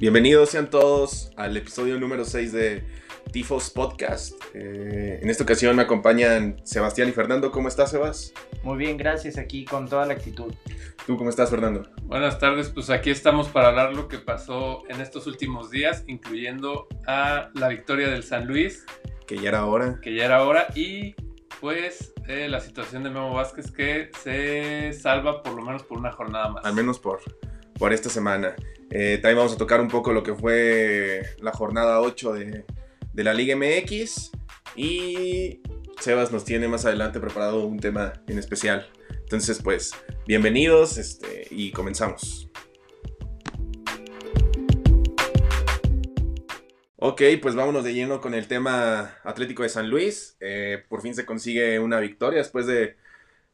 Bienvenidos sean todos al episodio número 6 de Tifos Podcast. Eh, en esta ocasión me acompañan Sebastián y Fernando. ¿Cómo estás, Sebas? Muy bien, gracias. Aquí con toda la actitud. ¿Tú cómo estás, Fernando? Buenas tardes, pues aquí estamos para hablar lo que pasó en estos últimos días, incluyendo a la victoria del San Luis. Que ya era hora. Que ya era hora y pues eh, la situación de Memo Vázquez que se salva por lo menos por una jornada más. Al menos por, por esta semana. Eh, también vamos a tocar un poco lo que fue la jornada 8 de, la Liga MX. Y Sebas nos tiene más adelante preparado un tema en especial. Entonces, pues, bienvenidos este, y comenzamos. Ok, pues vámonos de lleno con el tema Atlético de San Luis. Eh, por fin se consigue una victoria después de,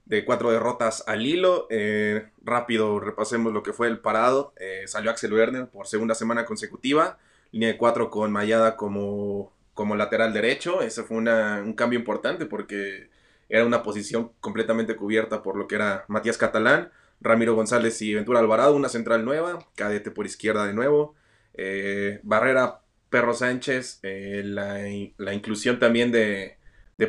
de cuatro derrotas al hilo. Eh, rápido repasemos lo que fue el parado. Eh, salió Axel Werner por segunda semana consecutiva. Línea de cuatro con Mayada como, como lateral derecho. Ese fue una, un cambio importante porque era una posición completamente cubierta por lo que era Matías Catalán, Ramiro González y Ventura Alvarado, una central nueva, cadete por izquierda de nuevo. Barrera Perro Sánchez, eh, la, inclusión también de,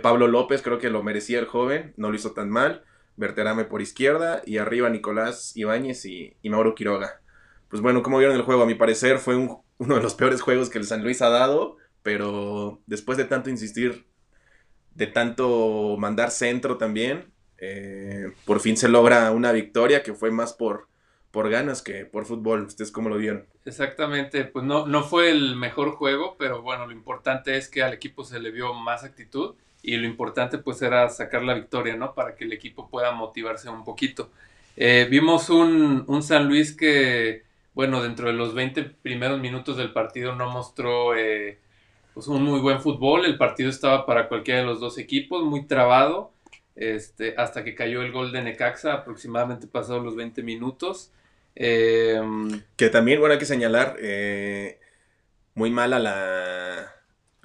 Pablo López, creo que lo merecía el joven, no lo hizo tan mal. Berterame por izquierda y arriba Nicolás Ibáñez y, Mauro Quiroga. Pues bueno, como vieron el juego, a mi parecer fue uno de los peores juegos que el San Luis ha dado, pero después de tanto insistir, de tanto mandar centro también, eh, por fin se logra una victoria que fue más por, por ganas que por fútbol. ¿Ustedes cómo lo vieron? Exactamente, pues no, no fue el mejor juego, pero bueno, lo importante es que al equipo se le vio más actitud y lo importante pues era sacar la victoria, ¿no? Para que el equipo pueda motivarse un poquito. Eh, vimos un, un, San Luis que, bueno, dentro de los 20 primeros minutos del partido no mostró eh, pues un muy buen fútbol, el partido estaba para cualquiera de los dos equipos, muy trabado, este, hasta que cayó el gol de Necaxa, aproximadamente pasados los 20 minutos. Em, que también, bueno, hay que señalar, eh, muy mala la...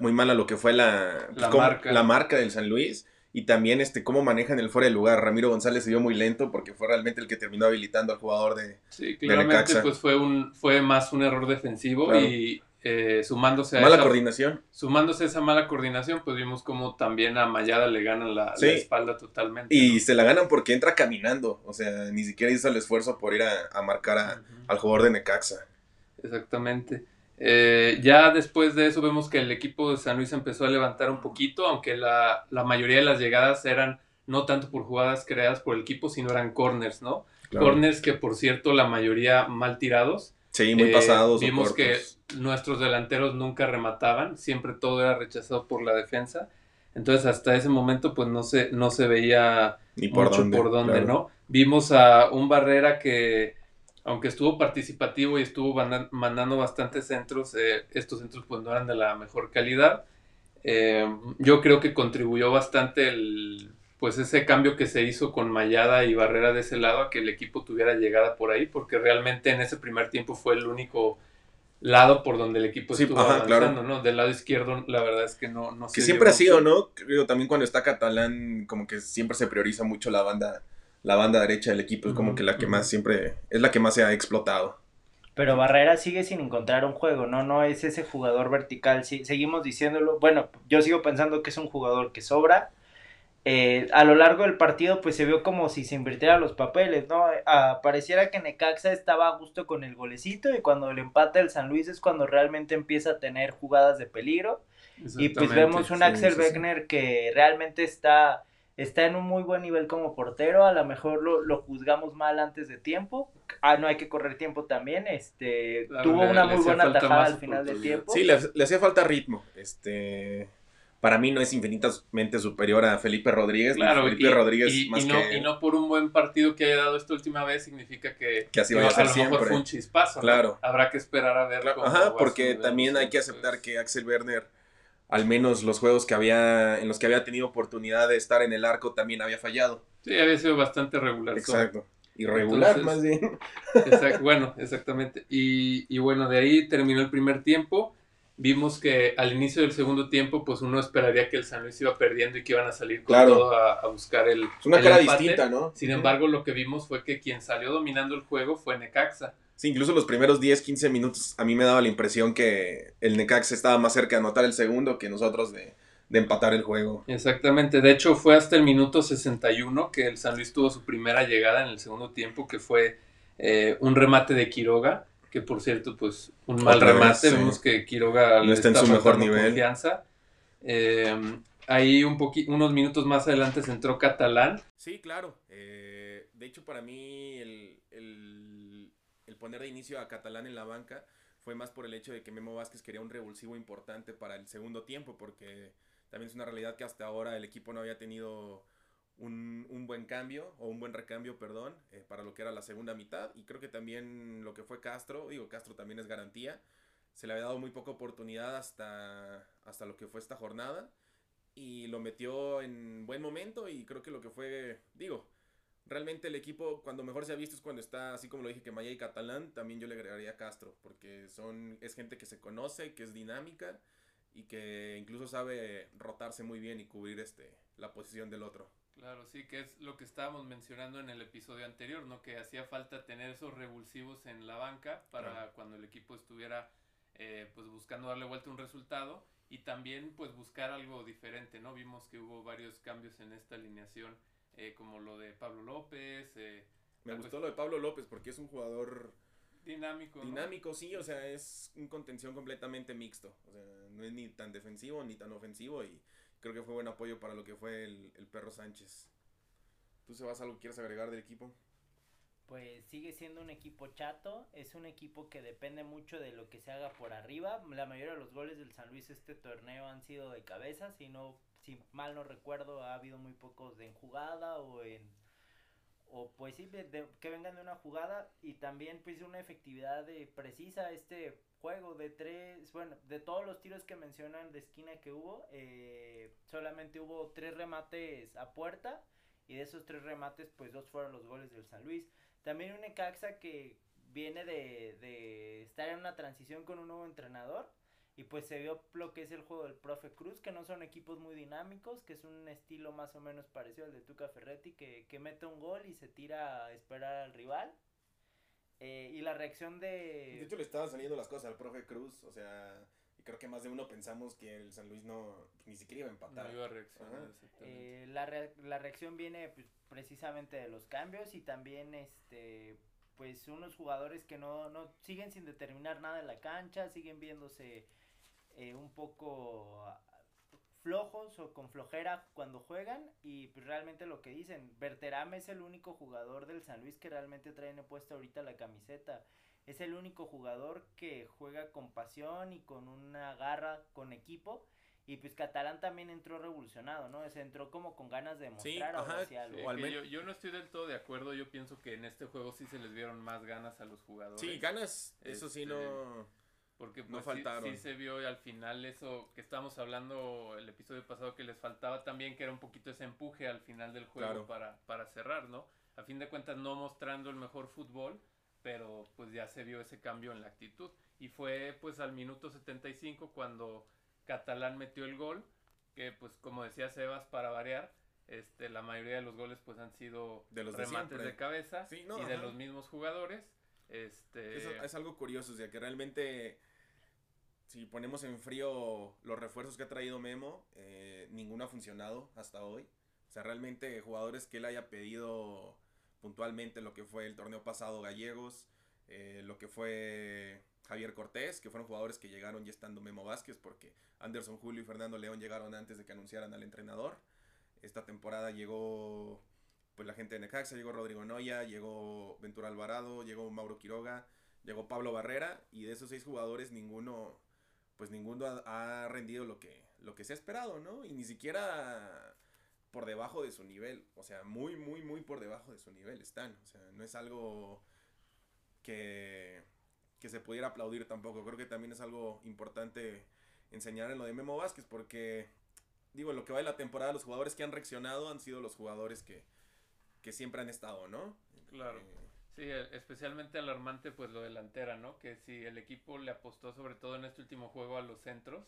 Muy mala lo que fue la, la, marca. la marca del San Luis y también este cómo manejan el fuera de lugar. Ramiro González se vio muy lento porque fue realmente el que terminó habilitando al jugador de Sí, claramente pues fue un fue más un error defensivo y eh, sumándose a mala coordinación. Sumándose a esa mala coordinación, pues vimos como también a Mayada le ganan la, espalda totalmente. Y se la ganan porque entra caminando, o sea, ni siquiera hizo el esfuerzo por ir a, marcar al jugador de Necaxa. Exactamente. Eh, ya después de eso vemos que el equipo de San Luis empezó a levantar un poquito, aunque la, mayoría de las llegadas eran no tanto por jugadas creadas por el equipo, sino eran corners, ¿no? Corners que por cierto la mayoría mal tirados. Sí, muy pasados. Eh, vimos que nuestros delanteros nunca remataban, siempre todo era rechazado por la defensa. Entonces hasta ese momento pues no se, no se veía Ni por mucho dónde, por dónde, ¿no? Vimos a un Barrera que aunque estuvo participativo y estuvo mandando bastantes centros, eh, estos centros pues no eran de la mejor calidad. Eh, yo creo que contribuyó bastante el, pues ese cambio que se hizo con Mayada y Barrera de ese lado a que el equipo tuviera llegada por ahí, porque realmente en ese primer tiempo fue el único lado por donde el equipo estuvo avanzando, ¿no? Del lado izquierdo, la verdad es que no, no Que siempre ha sido, ¿no? Creo también cuando está Catalán, como que siempre se prioriza mucho la banda, la banda derecha del equipo, es como que la que más siempre, es la que más se ha explotado. Pero Barrera sigue sin encontrar un juego, ¿no? No es ese jugador vertical, sí, seguimos diciéndolo. Bueno, yo sigo pensando que es un jugador que sobra, eh, a lo largo del partido pues se vio como si se invirtieran los papeles, ¿no? Ah, pareciera que Necaxa estaba a gusto con el golecito y cuando le empata el San Luis es cuando realmente empieza a tener jugadas de peligro y pues vemos un Axel Wegner que realmente está, está en un muy buen nivel como portero, a lo mejor lo, juzgamos mal antes de tiempo, ah, no hay que correr tiempo también, este, tuvo una muy buena tajada al final del tiempo. Sí, le, le hacía falta ritmo, este para mí no es infinitamente superior a Felipe Rodríguez. Claro, Felipe y, Rodríguez y, no, y no por un buen partido que haya dado esta última vez significa que, que así va a ser lo mejor fue un chispazo. Claro. Habrá que esperar a verlo. Ajá, porque también hay que aceptar que Axel Werner, al menos los juegos que había, en los que había tenido oportunidad de estar en el arco, también había fallado. Sí, había sido bastante regular. Exacto. Irregular, más bien. bueno, exactamente. Y, y bueno, de ahí terminó el primer tiempo vimos que al inicio del segundo tiempo, pues uno esperaría que el San Luis iba perdiendo y que iban a salir con todo a, buscar el. Es una cara distinta, ¿no? Sin embargo, lo que vimos fue que quien salió dominando el juego fue Necaxa. Sí, incluso los primeros 10, 15 minutos a mí me daba la impresión que el Necaxa estaba más cerca de anotar el segundo que nosotros de, de empatar el juego. Exactamente, de hecho fue hasta el minuto 61 que el San Luis tuvo su primera llegada en el segundo tiempo, que fue eh, un remate de Quiroga, que por cierto, pues un mal Otra vez, remate, sí. vemos que Quiroga No está en su mejor nivel. confianza. Eh, ahí un poqui- unos minutos más adelante se entró Catalán, Sí, claro. Eh, de hecho, para mí el poner de inicio a Catalán en la banca fue más por el hecho de que Memo Vázquez quería un revulsivo importante para el segundo tiempo, porque también es una realidad que hasta ahora el equipo no había tenido un, un buen cambio, o un buen recambio, perdón, eh, para lo que era la segunda mitad. Y creo que también lo que fue Castro, digo, Castro también es garantía, se le había dado muy poca oportunidad hasta, hasta lo que fue esta jornada y lo metió en buen momento y creo que lo que fue, digo, realmente el equipo cuando mejor se ha visto es cuando está, así como lo dije que Maya y Catalán, también yo le agregaría a Castro, porque son, es gente que se conoce, que es dinámica y que incluso sabe rotarse muy bien y cubrir este, la posición del otro. Claro, sí, que es lo que estábamos mencionando en el episodio anterior, ¿no? Que hacía falta tener esos revulsivos en la banca para Claro. cuando el equipo estuviera eh, pues buscando darle vuelta a un resultado y también pues buscar algo diferente, ¿no? Vimos que hubo varios cambios en esta alineación, eh, como lo de Pablo López, eh, Me gustó lo de Pablo López porque es un jugador dinámico, ¿no? dinámico, sí, o sea, es un contención completamente mixto. O sea, no es ni tan defensivo ni tan ofensivo y creo que fue buen apoyo para lo que fue el, el perro Sánchez. ¿Tú, Sebas, algo que quieres agregar del equipo? Pues sigue siendo un equipo chato, es un equipo que depende mucho de lo que se haga por arriba. La mayoría de los goles del San Luis este torneo han sido de cabeza, si no, si mal no recuerdo, ha habido muy pocos de en jugada o en o pues sí, de- de- que vengan de una jugada y también pues una efectividad de precisa este juego de tres, bueno, de todos los tiros que mencionan de esquina que hubo, eh, solamente hubo tres remates a puerta y de esos tres remates pues dos fueron los goles del San Luis. También un Necaxa que viene de, de estar en una transición con un nuevo entrenador y pues se vio lo que es el juego del profe Cruz, que no son equipos muy dinámicos, que es un estilo más o menos parecido al de Tuca Ferretti, que, que mete un gol y se tira a esperar al rival. Eh, y la reacción De de... hecho, le estaban saliendo las cosas al profe Cruz, o sea, y creo que más de uno pensamos que el San Luis no, ni siquiera iba a empatar. No iba a reaccionar, Ajá. exactamente. Eh, la, re- la reacción viene pues, precisamente de los cambios y también este pues unos jugadores que no, no siguen sin determinar nada en la cancha, siguen viéndose eh, un poco ah, flojos o con flojera cuando juegan y pues, realmente lo que dicen, Berterame es el único jugador del San Luis que realmente trae puesta ahorita la camiseta. Es el único jugador que juega con pasión y con una garra con equipo. Y pues Catalán también entró revolucionado, ¿no? Se entró como con ganas de mostrar algo ajá, hacia algo. Sí, o yo, yo no estoy del todo de acuerdo, yo pienso que en este juego sí se les vieron más ganas a los jugadores. Sí, ganas, eso sí Este, no... Porque pues, sí- faltaron. Sí, se vio al final eso que estábamos hablando el episodio pasado que les faltaba también, que era un poquito ese empuje al final del juego Claro. para, para cerrar, ¿no? A fin de cuentas no mostrando el mejor fútbol, pero pues ya se vio ese cambio en la actitud. Y fue pues al minuto 75 cuando Catalán metió el gol, que pues como decía Sebas, para variar, este, la mayoría de los goles pues han sido De los de remates siempre. de cabeza Sí, no, y de los mismos jugadores. Este, Eso es algo curioso, o sea, que realmente si ponemos en frío los refuerzos que ha traído Memo, eh, ninguno ha funcionado hasta hoy. O sea, realmente jugadores que él haya pedido puntualmente lo que fue el torneo pasado Gallegos, eh, lo que fue Javier Cortés, que fueron jugadores que llegaron ya estando Memo Vázquez, porque Anderson Julio y Fernando León llegaron antes de que anunciaran al entrenador. Esta temporada llegó pues la gente de Necaxa, llegó Rodrigo Noya, llegó Ventura Alvarado, llegó Mauro Quiroga, llegó Pablo Barrera y de esos seis jugadores ninguno pues ninguno ha, ha rendido lo que lo que se ha esperado, ¿no? Y ni siquiera por debajo de su nivel, o sea, muy muy muy por debajo de su nivel están, o sea, no es algo que que se pudiera aplaudir tampoco. Creo que también es algo importante enseñar en lo de Memo Vázquez porque digo, en lo que va de la temporada, los jugadores que han reaccionado han sido los jugadores que, que siempre han estado, ¿no? Claro. Eh, Sí, e- especialmente alarmante pues lo delantera, ¿no? Que si el equipo le apostó sobre todo en este último juego a los centros,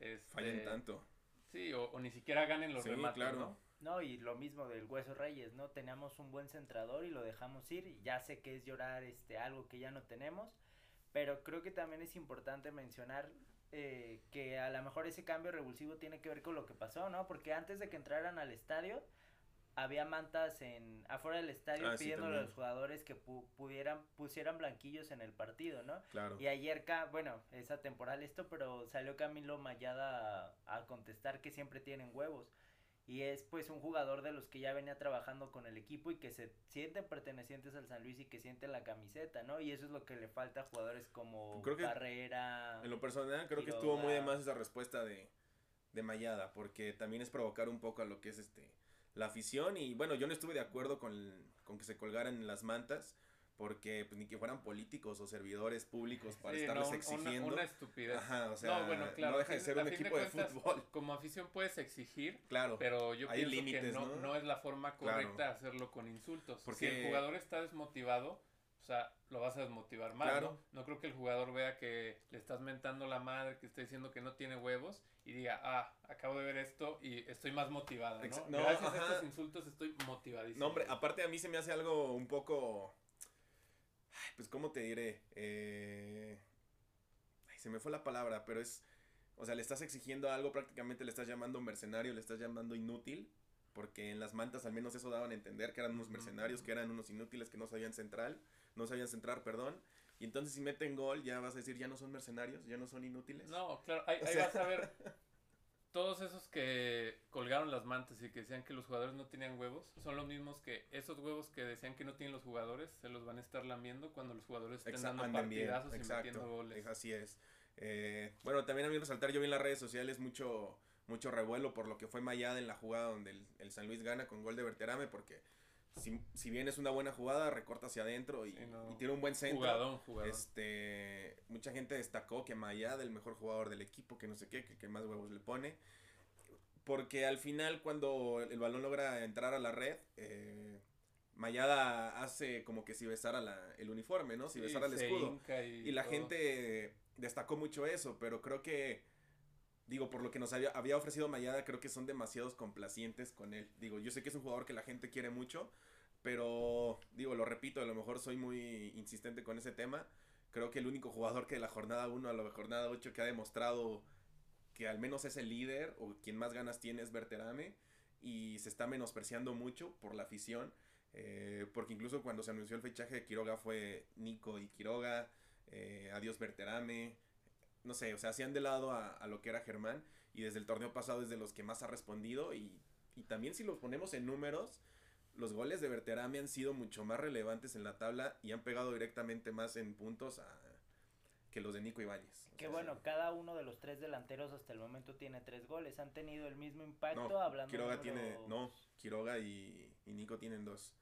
este, fallen tanto. Sí, o, o ni siquiera ganen los Sí, remates, claro. ¿no? No, y lo mismo del Hueso Reyes, ¿no? Teníamos un buen centrador y lo dejamos ir. Y ya sé que es llorar este algo que ya no tenemos. Pero creo que también es importante mencionar eh, que a lo mejor ese cambio revulsivo tiene que ver con lo que pasó, ¿no? Porque antes de que entraran al estadio, había mantas en afuera del estadio Ah, sí, pidiéndole a los jugadores que pu- pudieran pusieran blanquillos en el partido, ¿no? Claro. Y ayer, Ca- bueno, es atemporal esto, pero salió Camilo Mayada a, a contestar que siempre tienen huevos. Y es pues un jugador de los que ya venía trabajando con el equipo y que se sienten pertenecientes al San Luis y que sienten la camiseta, ¿no? Y eso es lo que le falta a jugadores como Creo que Carrera. En lo personal, creo que estuvo muy de más esa respuesta de, de Mayada, porque también es provocar un poco a lo que es este la afición. Y bueno, yo no estuve de acuerdo con, con que se colgaran las mantas, porque pues, ni que fueran políticos o servidores públicos para Sí, estarles no, exigiendo. Una, estupidez. Ajá, o sea, no, bueno, claro, no deja de ser un equipo de cuentas, fútbol. Como afición puedes exigir, Claro. pero yo hay pienso límites, que no, ¿no? es la forma Claro. correcta hacerlo con insultos. Porque- Si el jugador está desmotivado, o sea, lo vas a desmotivar más, Claro. ¿no? No creo que el jugador vea que le estás mentando la madre, que está diciendo que no tiene huevos y diga, ah, acabo de ver esto y estoy más motivado, ¿no? No, Gracias ajá. a estos insultos estoy motivadísimo. No, hombre, aparte a mí se me hace algo un poco. Ay, pues, ¿cómo te diré? Eh... Ay, se me fue la palabra, pero es. O sea, le estás exigiendo algo, prácticamente le estás llamando mercenario, le estás llamando inútil. Porque en las mantas al menos eso daban a entender que eran unos mercenarios, que eran unos inútiles que no sabían central, no sabían centrar, perdón. Y entonces si meten gol, ya vas a decir, ya no son mercenarios, ya no son inútiles. No, claro, ahí, ahí sea- vas a ver todos esos que colgaron las mantas y que decían que los jugadores no tenían huevos, son los mismos que esos huevos que decían que no tienen los jugadores, se los van a estar lamiendo cuando los jugadores estén dando bien, partidazos y exacto, metiendo goles. es- Así es. Eh, bueno, también a mí resaltar, yo vi en las redes sociales mucho, mucho revuelo por lo que fue Mayada en la jugada donde el, el San Luis gana con gol de Berterame, porque si, si bien es una buena jugada, recorta hacia adentro y, Sí, no. y tiene un buen centro. Jugadón, jugadón. Este, mucha gente destacó que Mayada, el mejor jugador del equipo, que no sé qué, que, que más huevos le pone. Porque al final, cuando el balón logra entrar a la red, eh, Mayada hace como que si besara la- el uniforme, ¿no? Si Sí, besara el escudo. y, Y la todo. gente destacó mucho eso, pero creo que, digo, por lo que nos había, había ofrecido Mayada, creo que son demasiados complacientes con él. Digo, yo sé que es un jugador que la gente quiere mucho, pero, digo, lo repito, a lo mejor soy muy insistente con ese tema. Creo que el único jugador que de la jornada 1 a la jornada 8 que ha demostrado que al menos es el líder o quien más ganas tiene es Berterame y se está menospreciando mucho por la afición. eh, porque incluso cuando se anunció el fichaje de Quiroga fue Nico y Quiroga, eh, adiós Berterame, no sé, o sea, hacían de lado a, a lo que era Germán y desde el torneo pasado es de los que más ha respondido y, y también si los ponemos en números, los goles de Berterame han sido mucho más relevantes en la tabla y han pegado directamente más en puntos a, que los de Nico Ibáñez. Que sea, bueno, cada uno de los tres delanteros hasta el momento tiene tres goles. Han tenido el mismo impacto no, hablando Quiroga de tiene, no, Quiroga y, y Nico tienen dos.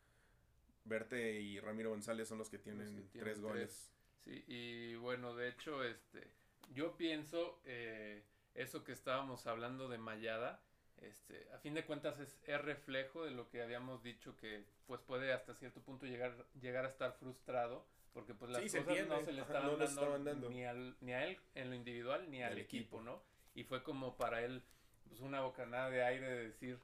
Berte y Ramiro González son los que tienen, Los que tienen tres goles. Sí, y bueno, de hecho, este, yo pienso eh, eso que estábamos hablando de Mayada, este, a fin de cuentas es, es reflejo de lo que habíamos dicho que pues puede hasta cierto punto llegar, llegar a estar frustrado, porque pues las Sí, se cosas no se le Ajá, estaban, no le dando, estaban dando. Ni, al, ni a él en lo individual ni al equipo, equipo. ¿no? Y fue como para él pues una bocanada de aire de decir,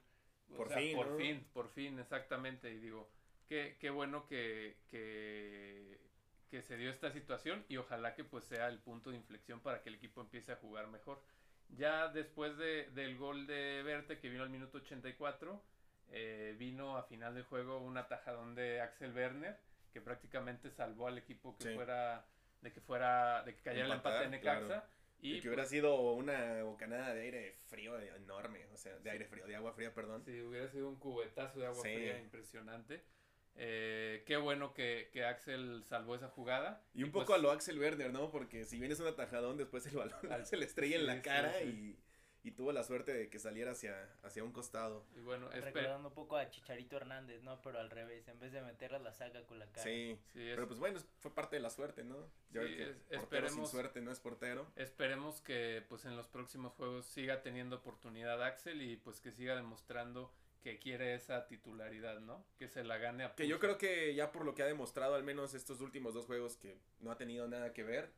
Por sea, fin, por ¿no? fin, por fin, exactamente, y digo, qué, qué bueno que, que, que se dio esta situación y ojalá que pues sea el punto de inflexión para que el equipo empiece a jugar mejor. Ya después de, del gol de Verte que vino al minuto 84, eh, vino a final del juego un atajadón de Axel Werner que prácticamente salvó al equipo que Sí. fuera de que fuera de que cayera Empatar, el empate en Necaxa claro. y Y que hubiera pues, sido una bocanada de aire frío enorme, o sea, de aire frío, de agua fría, perdón. Sí, hubiera sido un cubetazo de agua Sí. fría impresionante. Eh, qué bueno que, que Axel salvó esa jugada. Y un pues, poco a lo Axel Werner, ¿no? Porque si bien es un atajadón, después el balón Al- se le estrella en la cara sí. Y, y tuvo la suerte de que saliera hacia, hacia un costado. Y bueno, Recordando un poco a Chicharito Hernández, ¿no? Pero al revés, en vez de meterla la saca con la cara. Sí, Sí, es- pero pues bueno, fue parte de la suerte, ¿no? Que es- portero sin suerte no es portero. esperemos que pues en los próximos juegos siga teniendo oportunidad Axel y pues que siga demostrando que quiere esa titularidad, ¿no? Que se la gane a Que yo creo que ya por lo que ha demostrado, al menos estos últimos dos juegos que no ha tenido nada que ver,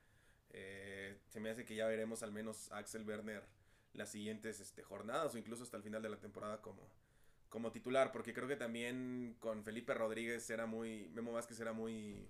eh, se me hace que ya veremos al menos a Axel Werner las siguientes este, jornadas o incluso hasta el final de la temporada como, como titular, porque creo que también con Felipe Rodríguez era muy, Memo Vázquez era muy,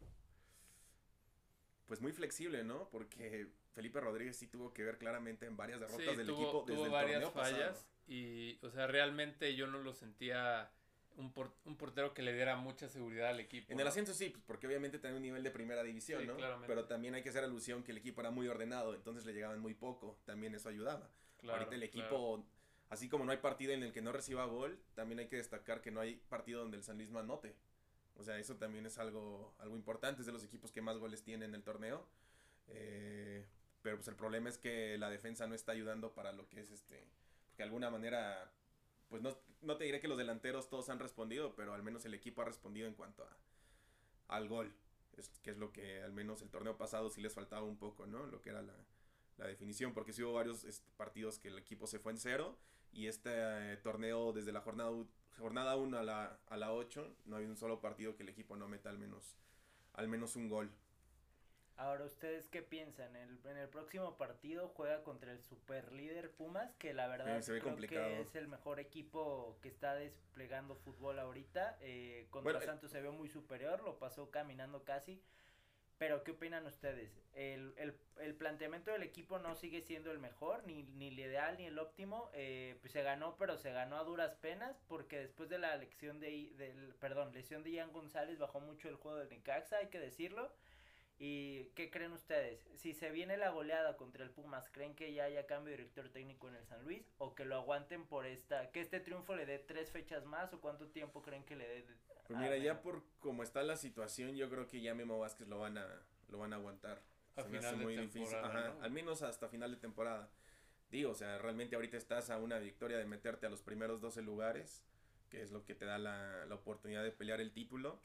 pues muy flexible, ¿no? Porque Felipe Rodríguez sí tuvo que ver claramente en varias derrotas del equipo desde tuvo varias fallas y, o sea, realmente yo no lo sentía un, un, portero que le diera mucha seguridad al equipo. En el ascenso sí, pues, porque obviamente tenía un nivel de primera división, ¿no? Pero también hay que hacer alusión que el equipo era muy ordenado, entonces le llegaban muy poco, también eso ayudaba. Ahorita el equipo, así como no hay partido en el que no reciba gol, también hay que destacar que no hay partido donde el San Luis no anote. O sea, eso también es algo, algo importante, es de los equipos que más goles tienen en el torneo. Eh, pero pues el problema es que la defensa no está ayudando para lo que es este, de alguna manera pues no, no te diré que los delanteros todos han respondido, pero al menos el equipo ha respondido en cuanto a, al gol, es, que es lo que al menos el torneo pasado sí les faltaba un poco, ¿no? Lo que era la, definición, porque sí hubo varios partidos que el equipo se fue en cero y este eh, torneo desde la jornada, jornada 1 a la, a la 8 no hay un solo partido que el equipo no meta al menos, al menos un gol. Ahora, ¿ustedes qué piensan? El, en el próximo partido juega contra el super líder Pumas, que la verdad creo que es el mejor equipo que está desplegando fútbol ahorita. Eh, contra eh, Santos se ve muy superior, lo pasó caminando casi. Pero, ¿qué opinan ustedes? El, el, el, planteamiento del equipo no sigue siendo el mejor, ni, ni el ideal, ni el óptimo. Eh, pues se ganó, pero se ganó a duras penas, porque después de la lección de, del, perdón, lesión de Ian González bajó mucho el juego del Necaxa, hay que decirlo. ¿Y qué creen ustedes? Si se viene la goleada contra el Pumas, ¿creen que ya haya cambio de director técnico en el San Luis? ¿O que lo aguanten por esta, que este triunfo le dé tres fechas más? ¿O cuánto tiempo creen que le dé? Pues mira, ya por cómo está la situación, yo creo que ya Memo Vázquez lo van a, lo van a aguantar. A final muy difícil. Al menos hasta final de temporada. Digo, o sea, realmente ahorita estás a una victoria de meterte a los primeros 12 lugares, que es lo que te da la, la oportunidad de pelear el título.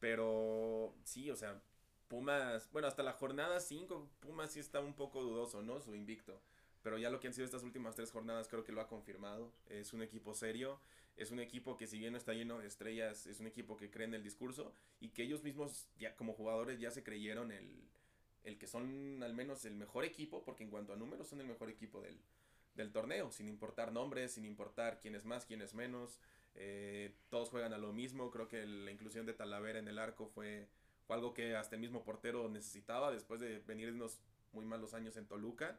Pero sí, o sea, Pumas, bueno, hasta la jornada 5, Pumas sí está un poco dudoso, ¿no? Su invicto. Pero ya lo que han sido estas últimas tres jornadas creo que lo ha confirmado. Es un equipo serio, es un equipo que si bien no está lleno de estrellas, es un equipo que cree en el discurso y que ellos mismos ya como jugadores ya se creyeron el, el que son al menos el mejor equipo, porque en cuanto a números son el mejor equipo del, del torneo, sin importar nombres, sin importar quién es más, quién es menos. Eh, todos juegan a lo mismo, creo que la inclusión de Talavera en el arco fue fue algo que hasta el mismo portero necesitaba después de venir unos muy malos años en Toluca.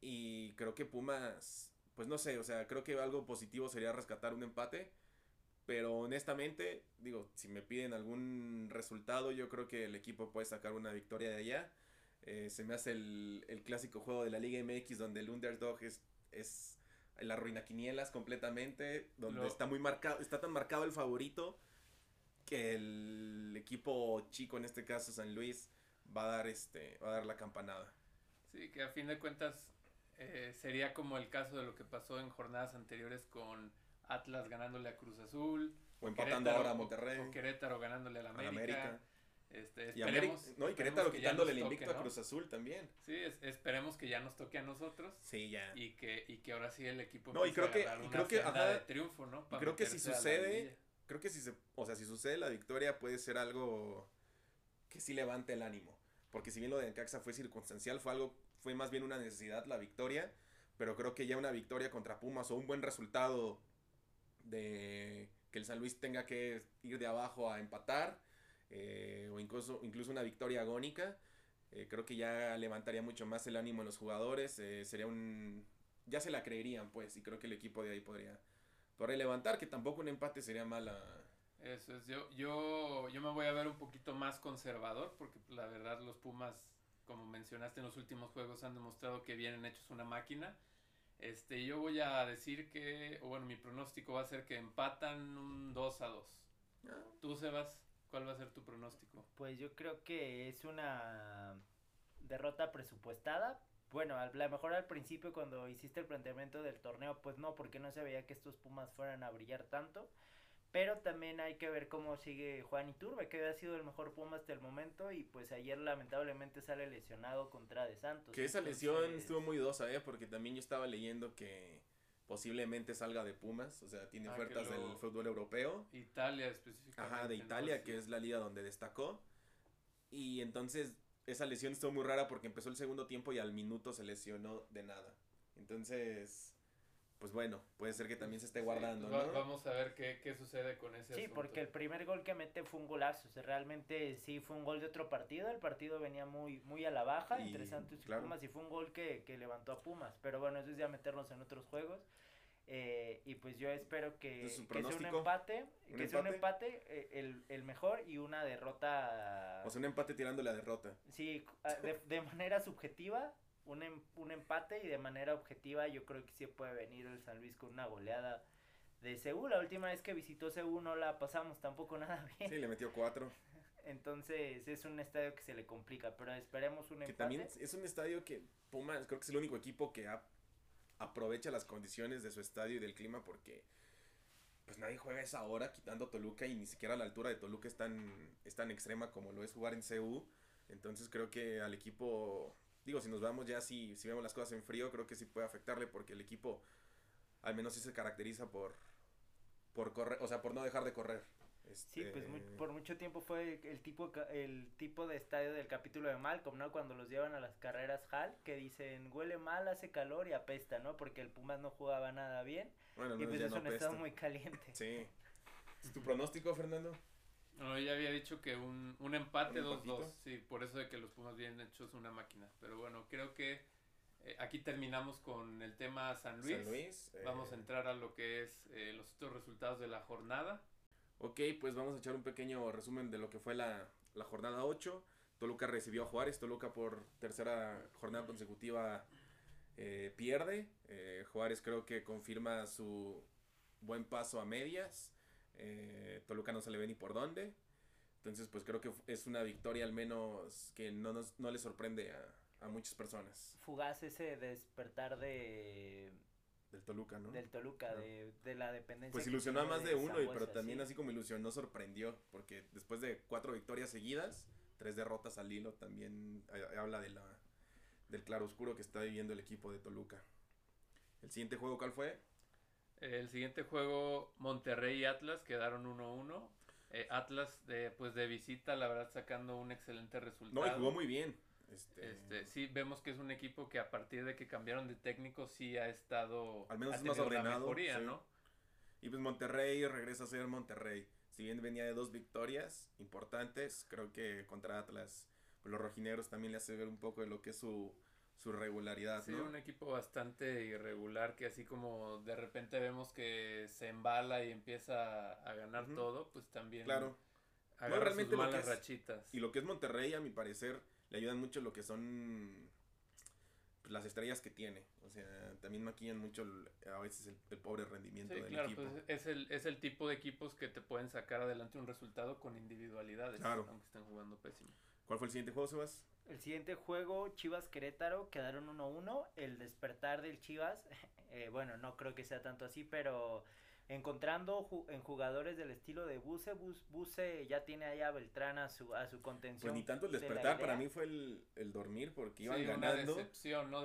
Y creo que Pumas, pues no sé, o sea, creo que algo positivo sería rescatar un empate. Pero honestamente, digo, si me piden algún resultado, yo creo que el equipo puede sacar una victoria de allá. Eh, se me hace el, clásico juego de la Liga MX donde el underdog es, es la ruina quinielas completamente, donde está muy marcado, está tan marcado el favorito que el equipo chico, en este caso San Luis, va a dar este, va a dar la campanada. Sí, que a fin de cuentas eh, sería como el caso de lo que pasó en jornadas anteriores con Atlas ganándole a Cruz Azul. O empatando ahora a Monterrey. O Querétaro ganándole a la América. Este, esperemos, y no, y Querétaro quitándole el invicto a Cruz Azul también. Sí, esperemos que ya nos toque a nosotros. Sí, ya. Y que, y que ahora sí el equipo no, y creo que, y creo que de triunfo, ¿no? creo que si sucede, creo que si se, o sea, si sucede la victoria puede ser algo que sí levante el ánimo. Porque si bien lo de Encaxa fue circunstancial, fue algo, fue más bien una necesidad la victoria. Pero creo que ya una victoria contra Pumas o un buen resultado de que el San Luis tenga que ir de abajo a empatar, eh, o incluso, incluso una victoria agónica, eh, creo que ya levantaría mucho más el ánimo en los jugadores. Eh, sería un. Ya se la creerían, pues, y creo que el equipo de ahí podría por levantar, que tampoco un empate sería mala. Eso es, yo, yo, yo me voy a ver un poquito más conservador, porque la verdad los Pumas, como mencionaste en los últimos juegos, han demostrado que vienen hechos una máquina. Este, yo voy a decir que, o bueno, mi pronóstico va a ser que empatan un 2 a 2. Ah. ¿Tú, Sebas, cuál va a ser tu pronóstico? Pues yo creo que es una derrota presupuestada, bueno, a lo mejor al principio cuando hiciste el planteamiento del torneo, pues no, porque no se veía que estos Pumas fueran a brillar tanto. Pero también hay que ver cómo sigue Juan Iturbe, que ha sido el mejor Puma hasta el momento. Y pues ayer lamentablemente sale lesionado contra De Santos. Que esa lesión estuvo muy dosa, ¿eh? Porque también yo estaba leyendo que posiblemente salga de Pumas. O sea, tiene ah, ofertas del fútbol europeo. Italia específicamente. Ajá, de Italia, que es la liga donde destacó. Y entonces esa lesión estuvo muy rara porque empezó el segundo tiempo y al minuto se lesionó de nada. Entonces, pues bueno, puede ser que también se esté guardando, pues ¿no? Vamos a ver qué, qué sucede con ese Sí, porque el primer gol que mete fue un golazo, o sea, realmente sí fue un gol de otro partido, el partido venía muy muy a la baja Y, entre Santos y claro. Pumas y fue un gol que, que levantó a Pumas, pero bueno, eso es ya meternos en otros juegos. Eh, y pues yo espero que, Entonces, ¿su que sea un empate, ¿Un que sea un empate? eh, el, el mejor y una derrota O sea, un empate tirando la derrota. Sí, a- de, de manera subjetiva, un, em- un empate y de manera objetiva yo creo que sí puede venir el San Luis con una goleada de Seúl. La última vez que visitó Seúl no la pasamos tampoco nada bien. Sí, le metió cuatro. Entonces es un estadio que se le complica, pero esperemos un Que empate. también es un estadio que Pumas creo que es el único equipo que ha- aprovecha las condiciones de su estadio y del clima porque pues nadie juega esa hora quitando Toluca y ni siquiera la altura de Toluca es tan, es tan extrema como lo es jugar en CU. Entonces creo que al equipo, digo, si nos vamos ya, si, si vemos las cosas en frío, creo que sí puede afectarle porque el equipo al menos sí se caracteriza por, por correr, o sea, por no dejar de correr. Sí, Este, pues mu- por mucho tiempo fue el tipo, el tipo de estadio del capítulo de Malcolm, ¿no? Cuando los llevan a las carreras Hall, que dicen huele mal, hace calor y apesta, ¿no? Porque el Pumas no jugaba nada bien Bueno, y pues ya es no un estado muy caliente. Sí. ¿Es tu pronóstico, Fernando? No, ya había dicho que un, un empate ¿Un 2-2. empatito? Sí, por eso de que los Pumas vienen hechos una máquina. Pero bueno, creo que eh, aquí terminamos con el tema San Luis. San Luis. eh, Vamos a entrar a lo que es eh, los otros resultados de la jornada. Ok, pues vamos a echar un pequeño resumen de lo que fue la, la jornada 8. Toluca recibió a Juárez. Toluca por tercera jornada consecutiva eh, pierde. Eh, Juárez creo que confirma su buen paso a medias. Eh, Toluca no se le ve ni por dónde. Entonces, pues creo que es una victoria al menos que no, nos, no le sorprende a, a muchas personas Fugaz ese despertar de del Toluca, ¿no? del Toluca, de, de la dependencia. Pues ilusionó a más de uno, y, pero también sí. así como ilusionó, sorprendió. Porque después de cuatro victorias seguidas, tres derrotas al hilo, también eh, habla de la, del claroscuro que está viviendo el equipo de Toluca. ¿El siguiente juego cuál fue? El siguiente juego, Monterrey y Atlas quedaron 1-1. Eh, Atlas, de, pues de visita, la verdad, sacando un excelente resultado. No, y jugó muy bien. Este, Este, sí, vemos que es un equipo que a partir de que cambiaron de técnico sí ha estado... Al menos es más ordenado, mejoría, sí. ¿no? Y pues Monterrey regresa a ser Monterrey. Si bien venía de dos victorias importantes, creo que contra Atlas, pues los rojinegros también le hace ver un poco de lo que es su, su regularidad, Sí, ¿no? un equipo bastante irregular que así como de repente vemos que se embala y empieza a ganar todo, pues también Claro. agarra realmente sus lo que malas es- rachitas. Y lo que es Monterrey, a mi parecer, le ayudan mucho lo que son pues, las estrellas que tiene. O sea, también maquillan mucho el- a veces el, el pobre rendimiento Sí, del claro, equipo. pues es el, es el tipo de equipos que te pueden sacar adelante un resultado con individualidades, Claro. aunque estén jugando pésimo. ¿Cuál fue el siguiente juego, Sebas? El siguiente juego, Chivas Querétaro, quedaron 1-1. El despertar del Chivas, eh, bueno, no creo que sea tanto así, pero encontrando ju- en jugadores del estilo de Buse, Bus- Buse ya tiene allá a Beltrán a su, a su contención. Pues ni tanto el de despertar, para mí fue el, el dormir porque iban Sí, ganando.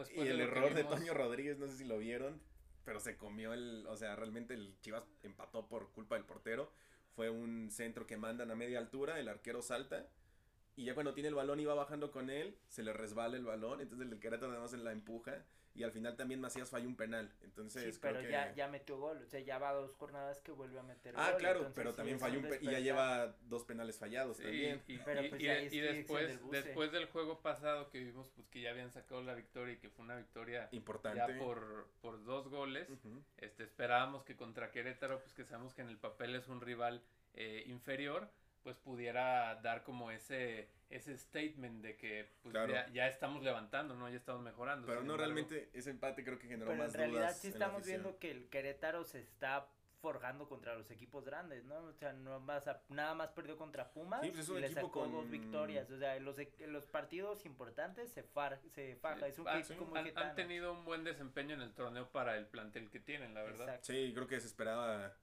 Y el de error de Toño Rodríguez, no sé si lo vieron, pero se comió el, o sea, realmente el Chivas empató por culpa del portero. Fue un centro que mandan a media altura, el arquero salta y ya cuando tiene el balón y va bajando con él, se le resbala el balón, entonces el Querétaro además la empuja y al final también Macías falla un penal. Entonces Sí, creo pero que ya, ya metió gol, o sea, ya va dos jornadas que vuelve a meter Ah, gol, claro, entonces pero sí también falló un y ya lleva dos penales fallados Sí, también. y, Pero y- pues y- ya y es dirección del después, después del juego pasado que vimos pues que ya habían sacado la victoria y que fue una victoria Importante. ya por, por dos goles, este esperábamos que contra Querétaro, pues que sabemos que en el papel es un rival eh, inferior, pues pudiera dar como ese ese statement de que pues Claro. ya, ya estamos levantando, ¿no? Ya estamos mejorando. Pero no embargo, realmente ese empate creo que generó Pero más en realidad dudas sí estamos viendo que el Querétaro se está forjando contra los equipos grandes, ¿no? O sea, no más a- nada más perdió contra Pumas Sí, pues es un y le sacó con- dos victorias. O sea, en los, e- los partidos importantes se, far, se faja. Es un han, equipo muy han- han tenido un buen desempeño en el torneo para el plantel que tienen, la verdad. Exacto. Sí, creo que se esperaba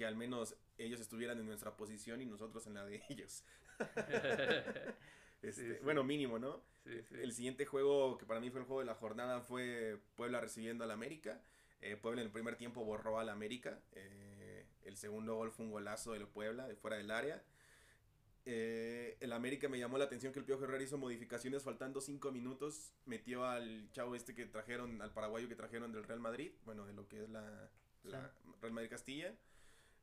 que al menos ellos estuvieran en nuestra posición y nosotros en la de ellos. Este, Sí, sí. Bueno, mínimo, ¿no? Sí, sí. El siguiente juego, que para mí fue el juego de la jornada, fue Puebla recibiendo al América. Eh, Puebla en el primer tiempo borró al América. Eh, el segundo gol fue un golazo del Puebla, de fuera del área. Eh, el América me llamó la atención que el Piojo Herrera hizo modificaciones faltando 5 minutos. Metió al chavo este que trajeron, al paraguayo que trajeron del Real Madrid. Bueno, de lo que es la, la Real Madrid Castilla.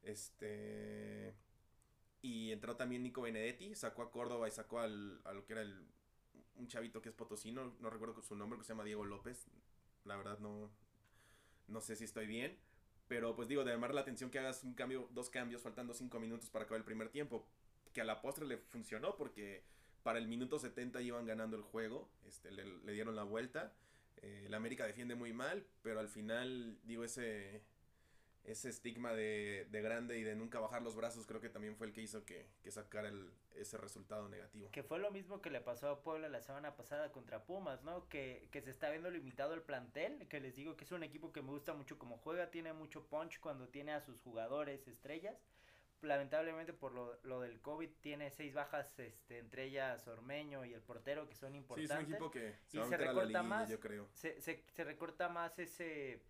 Este. Y entró también Nico Benedetti. Sacó a Córdoba y sacó al, a lo que era el, un chavito que es potosino. No recuerdo su nombre, que se llama Diego López. La verdad no. No sé si estoy bien. Pero pues digo, de llamar la atención que hagas un cambio, dos cambios faltando 5 minutos para acabar el primer tiempo que a la postre le funcionó porque para el minuto 70 iban ganando el juego, este, le, dieron la vuelta. Eh, el América defiende muy mal, pero al final, digo, ese, ese estigma de, grande y de nunca bajar los brazos creo que también fue el que hizo que, que sacara el, ese resultado negativo. Que fue lo mismo que le pasó a Puebla la semana pasada contra Pumas, ¿no? Que, que se está viendo limitado el plantel, que les digo que es un equipo que me gusta mucho como juega, tiene mucho punch cuando tiene a sus jugadores estrellas, lamentablemente por lo, lo, del COVID tiene seis bajas, este, entre ellas Ormeño y el portero que son importantes. Sí, es un equipo que se, y se recorta más, yo creo. Se, se, se, recorta más ese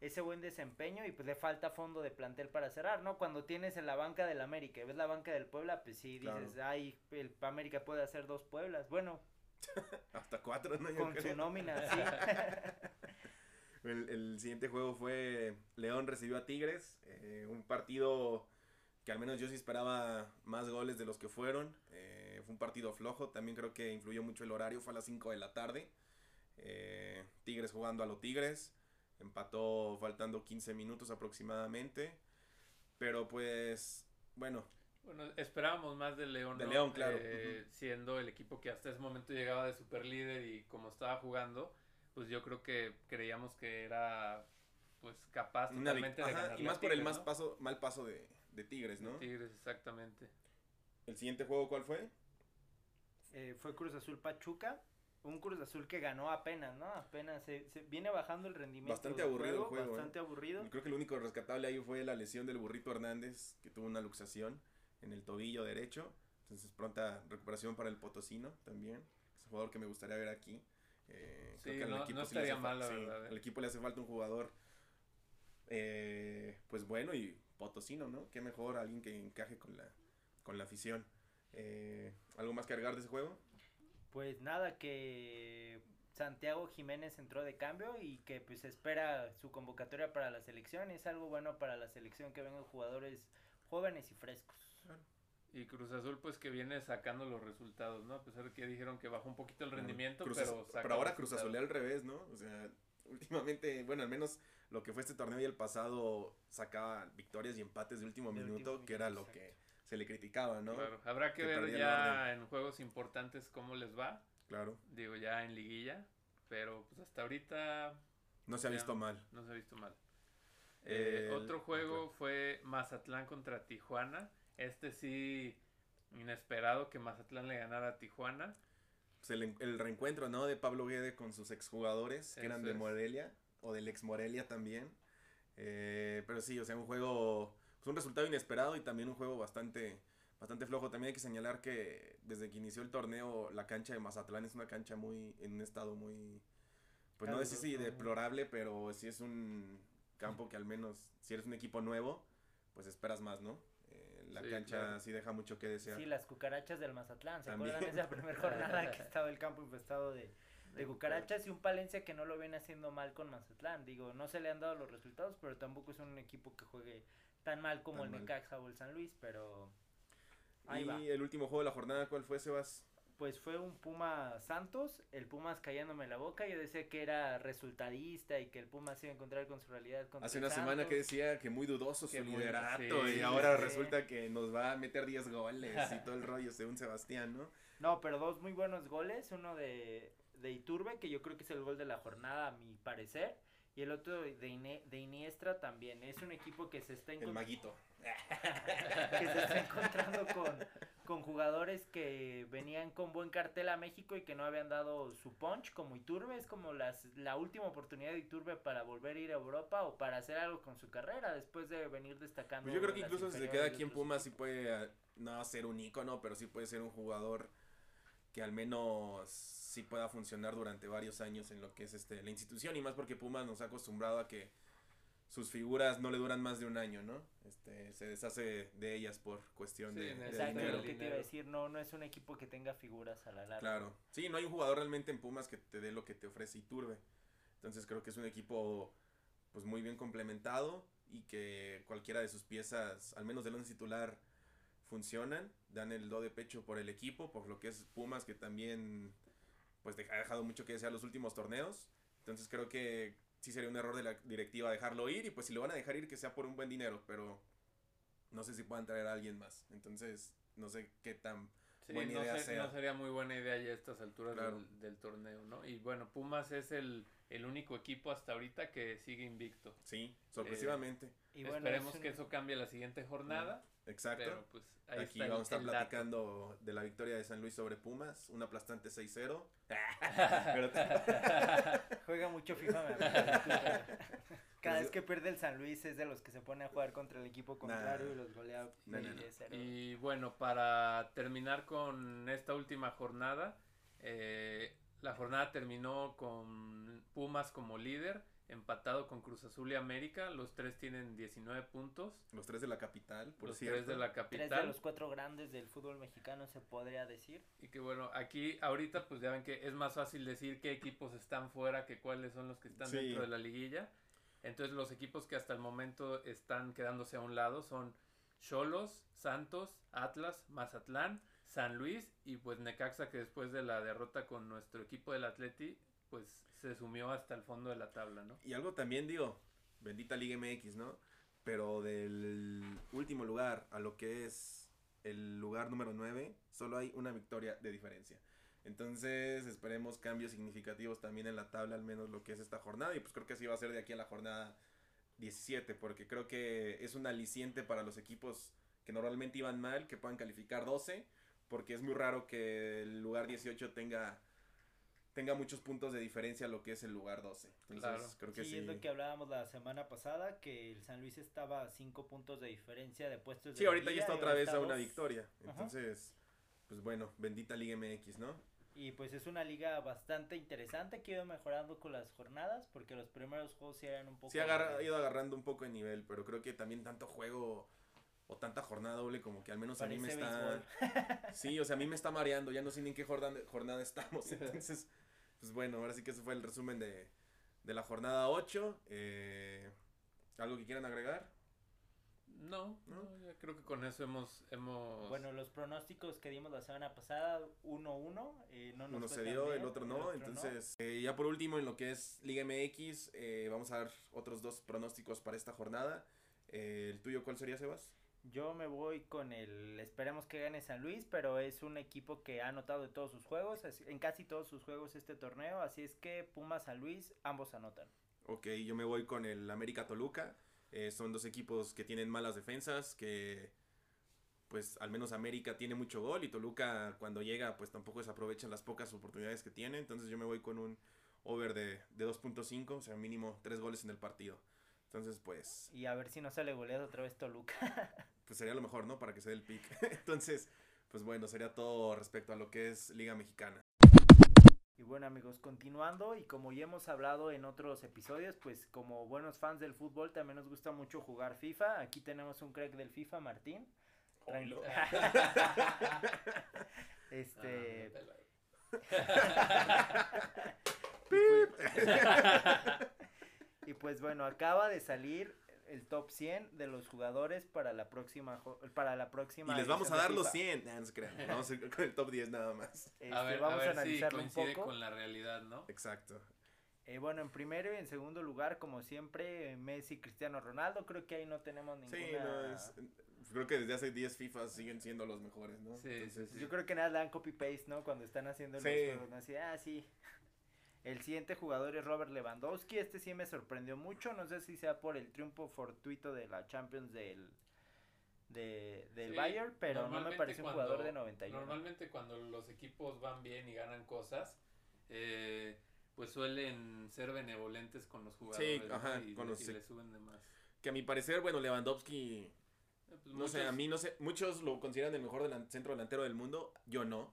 ese buen desempeño y pues le falta fondo de plantel para cerrar, ¿no? Cuando tienes en la banca del América y ves la banca del Puebla, pues sí dices, ay, el América puede hacer dos Pueblas. Bueno, hasta cuatro, ¿no? con su nómina, sí. el, el, siguiente juego fue León recibió a Tigres, eh, un partido que al menos yo sí esperaba más goles de los que fueron. Eh, fue un partido flojo, también creo que influyó mucho el horario, fue a las 5 de la tarde. Eh, Tigres jugando a los Tigres, empató faltando 15 minutos aproximadamente. Pero pues, bueno. Bueno, esperábamos más del León. De León, claro. Eh, siendo el equipo que hasta ese momento llegaba de super líder y como estaba jugando, pues yo creo que creíamos que era pues capaz totalmente de ganar. Y más por el más paso, mal paso de, de Tigres, ¿no? Tigres, exactamente. ¿El siguiente juego cuál fue? Eh, fue Cruz Azul Pachuca. Un Cruz Azul que ganó apenas, ¿no? Apenas se, viene bajando el rendimiento. Bastante aburrido el juego. Bastante ¿eh? aburrido. Creo que lo único rescatable ahí fue la lesión del burrito Hernández, que tuvo una luxación en el tobillo derecho. Entonces, pronta recuperación para el Potosino también. Es un jugador que me gustaría ver aquí. Eh, sí, creo que no, equipo estaría mal, la verdad. Al equipo le hace falta un jugador, pues bueno y potosino, ¿no? Qué mejor alguien que encaje con la, con la afición. Eh, ¿Algo más que agregar de ese juego? Pues nada, que Santiago Jiménez entró de cambio y que pues espera su convocatoria para la selección. Es algo bueno para la selección que vengan jugadores jóvenes y frescos. Y Cruz Azul pues que viene sacando los resultados, ¿no? A pesar de que dijeron que bajó un poquito el rendimiento, pero Pero ahora Cruz Azul al revés, ¿no? O sea, últimamente, bueno, al menos lo que fue este torneo y el pasado sacaba victorias y empates de último minuto, que era lo que se le criticaba, ¿no? Claro, habrá que, ver ya en juegos importantes cómo les va. Claro. Digo, ya en liguilla, pero pues hasta ahorita... No se ha visto mal. No se ha visto mal. Eh, otro juego fue Mazatlán contra Tijuana. Este sí, inesperado que Mazatlán le ganara a Tijuana. Pues, el, reencuentro, ¿no? De Pablo Guede con sus exjugadores, que eran de Morelia, o del ex Morelia también. Eh, pero sí, o sea, un juego, pues un resultado inesperado y también un juego bastante, bastante flojo. También hay que señalar que desde que inició el torneo, la cancha de Mazatlán es una cancha muy, en un estado muy, pues no decir si deplorable, pero sí es un campo que al menos, si eres un equipo nuevo, pues esperas más, ¿no? Eh, la cancha sí deja mucho que desear. Sí, las cucarachas del Mazatlán, ¿se acuerdan de esa primera jornada que estaba el campo infestado de, de cucarachas y un Palencia que no lo viene haciendo mal con Mazatlán? Digo, no se le han dado los resultados, pero tampoco es un equipo que juegue tan mal como el Necaxa o el San Luis, pero... Ahí y el último juego de la jornada, ¿cuál fue, Sebas? pues fue un Puma Santos, el Pumas callándome la boca, yo decía que era resultadista y que el Pumas iba a encontrar con su realidad. Hace una semana que decía que muy dudoso su liderato y ahora resulta que nos va a meter 10 goles y todo el rollo según Sebastián, ¿no? No, pero dos muy buenos goles, uno de, de Iturbe, que yo creo que es el gol de la jornada a mi parecer, y el otro de, de Iniestra también. Es un equipo que se está encontrando. El maguito. que se está encontrando con, con jugadores que venían con buen cartel a México y que no habían dado su punch, como Iturbe. Es como las, la última oportunidad de Iturbe para volver a ir a Europa o para hacer algo con su carrera después de venir destacando. Pues yo creo que incluso si se queda aquí en Pumas, sí puede no ser un ícono, pero sí puede ser un jugador que al menos sí pueda funcionar durante varios años en lo que es este la institución y más porque Pumas nos ha acostumbrado a que sus figuras no le duran más de un año, ¿no? este, se deshace de ellas por cuestión Sí, de, de Exacto, dinero. lo que te iba a decir, no, no es un equipo que tenga figuras a la larga. Claro. Sí, no hay un jugador realmente en Pumas que te dé lo que te ofrece Iturbe. Entonces creo que es un equipo pues muy bien complementado y que cualquiera de sus piezas, al menos del once titular, funcionan, dan el do de pecho por el equipo, por lo que es Pumas que también pues deja- ha dejado mucho que desear los últimos torneos. Entonces creo que sí sería un error de la directiva dejarlo ir y pues si lo van a dejar ir que sea por un buen dinero, pero no sé si puedan traer a alguien más. Entonces no sé qué tan Sí, buena no, idea se- sea. no sería muy buena idea ya a estas alturas Claro. del, del torneo, ¿no? Y bueno, Pumas es el, el único equipo hasta ahorita que sigue invicto. Sí, sorpresivamente. Y bueno, Esperemos es un- que eso cambie la siguiente jornada, Exacto. pero pues ahí Aquí vamos a estar dato. platicando de la victoria de San Luis sobre Pumas, un aplastante 6-0. Pero- Juega mucho FIFA. Cada vez que pierde el San Luis es de los que se pone a jugar contra el equipo contrario Nah. y los golea no. 6-0. Y bueno, para terminar con esta última jornada, eh, la jornada terminó con Pumas como líder, empatado con Cruz Azul y América. Los tres tienen 19 puntos. los tres de la capital, por los cierto. tres de la Tres capital. de los cuatro grandes del fútbol mexicano se podría decir. Y que bueno, aquí ahorita pues ya ven que es más fácil decir qué equipos están fuera que cuáles son los que están Sí. dentro de la liguilla. Entonces los equipos que hasta el momento están quedándose a un lado son Cholos, Santos, Atlas, Mazatlán, San Luis y pues Necaxa que después de la derrota con nuestro equipo del Atleti pues se sumió hasta el fondo de la tabla, ¿no? Y algo también digo, bendita Liga MX, ¿no? Pero del último lugar a lo que es el lugar número 9, solo hay una victoria de diferencia. Entonces esperemos cambios significativos también en la tabla, al menos lo que es esta jornada. Y pues creo que así va a ser de aquí a la jornada 17, porque creo que es un aliciente para los equipos que normalmente iban mal, que puedan calificar 12, porque es muy raro que el lugar 18 tenga tenga muchos puntos de diferencia a lo que es el lugar 12. Entonces, Claro. creo que sí, sí. es lo que hablábamos la semana pasada, que el San Luis estaba a cinco puntos de diferencia de puestos de Sí, ahorita ya está otra vez a una dos. victoria. Ajá. Entonces, pues bueno, bendita Liga MX, ¿no? Y pues es una liga bastante interesante que ha ido mejorando con las jornadas, porque los primeros juegos sí eran un poco... Sí ha agarra- ha aburridos. ido agarrando un poco de nivel, pero creo que también tanto juego o tanta jornada doble como que al menos a mí me está... Sí, o sea, a mí me está mareando, ya no sé ni en qué jornada, jornada estamos. Entonces, pues bueno, ahora sí que ese fue el resumen de, de la jornada 8. Eh, ¿Algo que quieran agregar? No, ¿No? no, ya creo que con eso hemos hemos Bueno, los pronósticos que dimos la semana pasada, 1-1, eh, no nos Uno se dio, bien, el otro no. Entonces, eh, ya por último, en lo que es Liga MX, eh, vamos a dar otros dos pronósticos para esta jornada. Eh, ¿El tuyo cuál sería, Sebas? Yo me voy con el, esperemos que gane San Luis, pero es un equipo que ha anotado en todos sus juegos, en casi todos sus juegos este torneo, así es que Pumas San Luis, ambos anotan. Ok, yo me voy con el América Toluca. Eh, son dos equipos que tienen malas defensas, que pues al menos América tiene mucho gol y Toluca cuando llega pues tampoco desaprovechan las pocas oportunidades que tiene. Entonces yo me voy con un over de, de 2.5, o sea, mínimo tres goles en el partido. Entonces pues, Y a ver si no sale goleado otra vez Toluca. pues sería lo mejor, ¿no? Para que se dé el pick. Entonces, pues bueno, sería todo respecto a lo que es Liga Mexicana. Y bueno amigos, continuando y como ya hemos hablado en otros episodios, pues como buenos fans del fútbol también nos gusta mucho jugar FIFA. Aquí tenemos un crack del FIFA, Martín. Tranquilo. este... y pues bueno, acaba de salir el top 100 de los jugadores para la próxima para la próxima Y les vamos a dar los FIFA. 100. Nah, no se crean. Vamos a ir con el top 10 nada más. Este, a ver, vamos a a, ver si analizarlo un coincide poco. con la realidad, ¿no? Exacto. Eh, bueno, en primero y en segundo lugar, como siempre, Messi, Cristiano Ronaldo. Creo que ahí no tenemos ninguna. Sí, no, es, creo que desde hace 10 FIFA siguen siendo los mejores, ¿no? Sí, sí, sí. Yo creo que nada dan copy paste, ¿no? Cuando están haciendo los Sí. juegos, ¿no? Así, ah, sí. El siguiente jugador es Robert Lewandowski. Este sí me sorprendió mucho. No sé si sea por el triunfo fortuito de la Champions del, de, del Sí, Bayern, pero no me normalmente parece un cuando- jugador de 91. Normalmente cuando los equipos van bien y ganan cosas, eh, pues suelen ser benevolentes con los jugadores y, con los- y le suben de más. Que a mi parecer, bueno, Lewandowski, Eh, pues no sé, a mí no sé, muchos lo consideran el mejor delan- centro delantero del mundo, yo no.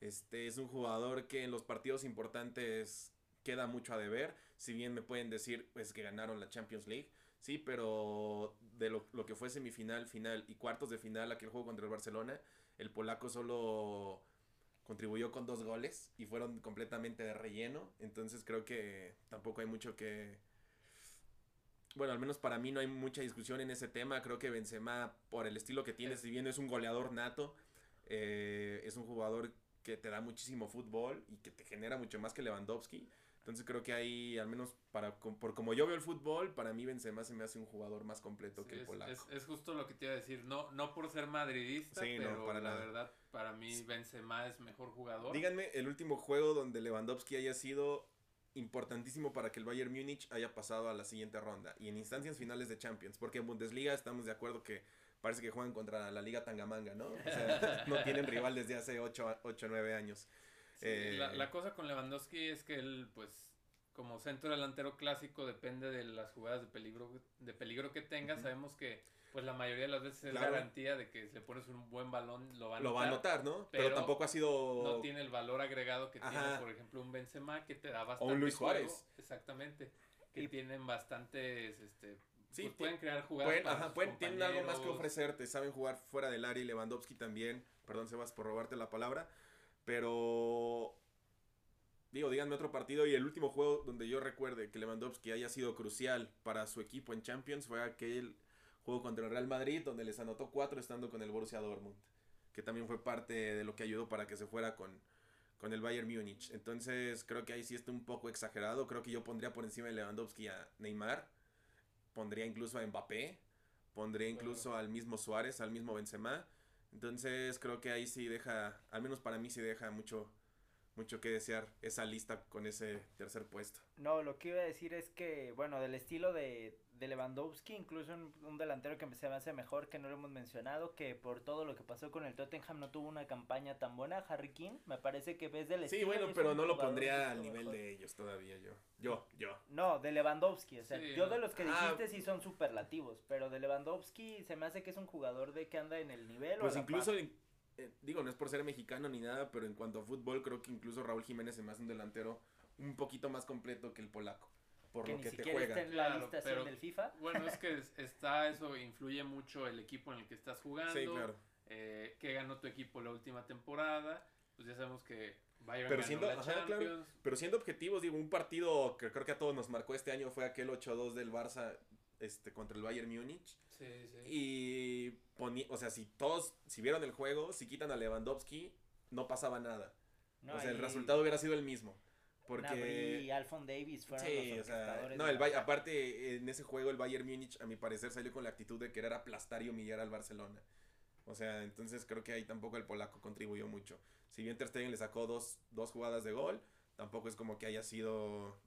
Este es un jugador que en los partidos importantes queda mucho a deber, si bien me pueden decir pues que ganaron la Champions League. Sí, pero de lo, lo que fue semifinal, final y cuartos de final, aquel juego contra el Barcelona, el polaco solo contribuyó con dos goles y fueron completamente de relleno. Entonces creo que tampoco hay mucho que... Bueno, al menos para mí no hay mucha discusión en ese tema. Creo que Benzema, por el estilo que tiene, si bien es un goleador nato, eh, es un jugador que te da muchísimo fútbol y que te genera mucho más que Lewandowski. Entonces creo que ahí, al menos para por como yo veo el fútbol, para mí Benzema se me hace un jugador más completo Sí, que el es, polaco. es- es justo lo que te iba a decir. No, no por ser madridista, Sí, no, pero para la nada. verdad, para mí Benzema es mejor jugador. Díganme el último juego donde Lewandowski haya sido importantísimo para que el Bayern Múnich haya pasado a la siguiente ronda y en instancias finales de Champions, porque en Bundesliga estamos de acuerdo que parece que juegan contra la Liga Tangamanga, ¿no? O sea, no tienen rival desde hace 8 o 9 años. Sí, Eh, la, la cosa con Lewandowski es que él, pues, como centro delantero clásico, depende de las jugadas de peligro, de peligro que tenga. Sabemos que, pues, la mayoría de las veces es Claro. garantía de que si le pones un buen balón, lo va a lo va a anotar. notar, ¿no? Pero, pero tampoco ha sido... No tiene el valor agregado que tiene, por ejemplo, un Benzema que te da bastante Luis juego. Suárez. Exactamente. Que Y- tienen bastantes, este, Sí, pues, pueden crear jugadas Pueden, para ajá, sus pueden- tienen algo más que ofrecerte, saben jugar fuera del área y Lewandowski también, perdón Sebas por robarte la palabra, pero digo, díganme otro partido y el último juego donde yo recuerde que Lewandowski haya sido crucial para su equipo en Champions fue aquel juego contra el Real Madrid donde les anotó cuatro estando con el Borussia Dortmund, que también fue parte de lo que ayudó para que se fuera con, con el Bayern Múnich. Entonces creo que ahí sí está un poco exagerado, creo que yo pondría por encima de Lewandowski a Neymar pondría incluso a Mbappé, pondría incluso al mismo Suárez, al mismo Benzema. Entonces creo que ahí sí deja, al menos para mí sí deja mucho, mucho que desear esa lista con ese tercer puesto. No, lo que iba a decir es que, bueno, del estilo de, de Lewandowski, incluso un, un delantero que se me hace mejor, que no lo hemos mencionado, que por todo lo que pasó con el Tottenham no tuvo una campaña tan buena, Harry King, me parece que ves del Sí, bueno, es pero no lo pondría al nivel mejor. de ellos todavía yo. Yo, yo. No, de Lewandowski, o sea, Sí, yo no. de los que Ah. dijiste sí son superlativos, pero de Lewandowski se me hace que es un jugador de que anda en el nivel. o Pues la incluso, en- eh, digo, no es por ser mexicano ni nada, pero en cuanto a fútbol creo que incluso Raúl Jiménez se me hace un delantero un poquito más completo que el polaco. Por que lo ni que te siquiera está en la Claro, lista pero- del FIFA. Bueno, es que es- está eso, influye mucho el equipo en el que estás jugando. Sí, claro. eh, que ganó tu equipo la última temporada. Pues ya sabemos que Bayern Pero ganó siendo, ajá, claro, pero siendo objetivos, digo, un partido que creo que a todos nos marcó este año fue aquel 8-2 del Barça este, contra el Bayern Múnich. Sí, sí. Y ponía, o sea, si todos, si vieron el juego, si quitan a Lewandowski, no pasaba nada. No, o sea, el resultado hubiera sido el mismo. Porque... y Alphon Davis fueron Sí, los o sea, no, de el la- Bay- aparte en ese juego el Bayern Múnich a mi parecer salió con la actitud de querer aplastar y humillar al Barcelona. O sea, entonces creo que ahí tampoco el polaco contribuyó mucho. Si bien Ter Stegen le sacó dos, dos jugadas de gol, tampoco es como que haya sido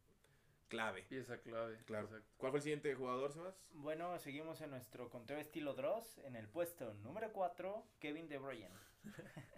clave. Pieza clave. Claro. Exacto. ¿Cuál fue el siguiente jugador, Sebas? Bueno, seguimos en nuestro conteo estilo Dross. En el puesto número 4, Kevin De Bruyne.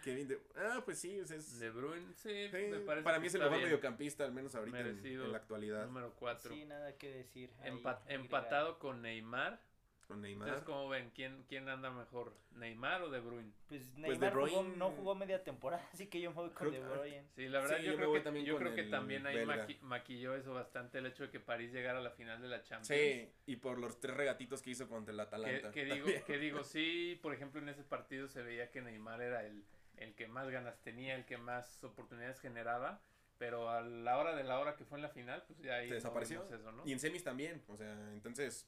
Kevin de... Ah, pues sí, o sea, es- De Bruyne, sí, sí, me parece para que mí es el mejor bien. mediocampista, al menos ahorita en, Merecido. en la actualidad. Número 4. Sí, nada que decir. ahí, Empa- agregar. empatado con Neymar. Con Neymar. Entonces, ¿cómo ven? ¿Quién, ¿Quién anda mejor? ¿Neymar o De Bruyne? Pues De Neymar jugó- Bruyne- no jugó media temporada, así que yo me voy con Creo De que- Bruyne. Sí, la verdad Sí, yo, yo creo que, también yo creo que también ahí maqui- maquilló eso bastante el hecho de que París llegara a la final de la Champions. Sí, y por los tres regatitos que hizo contra el Que, Atalanta. que digo, también. que digo, sí, por ejemplo, en ese partido se veía que Neymar era el, el que más ganas tenía, el que más oportunidades generaba, pero a la hora de la hora que fue en la final, pues ya ahí Se no desapareció. vimos eso, ¿no? Y en semis también, o sea, entonces,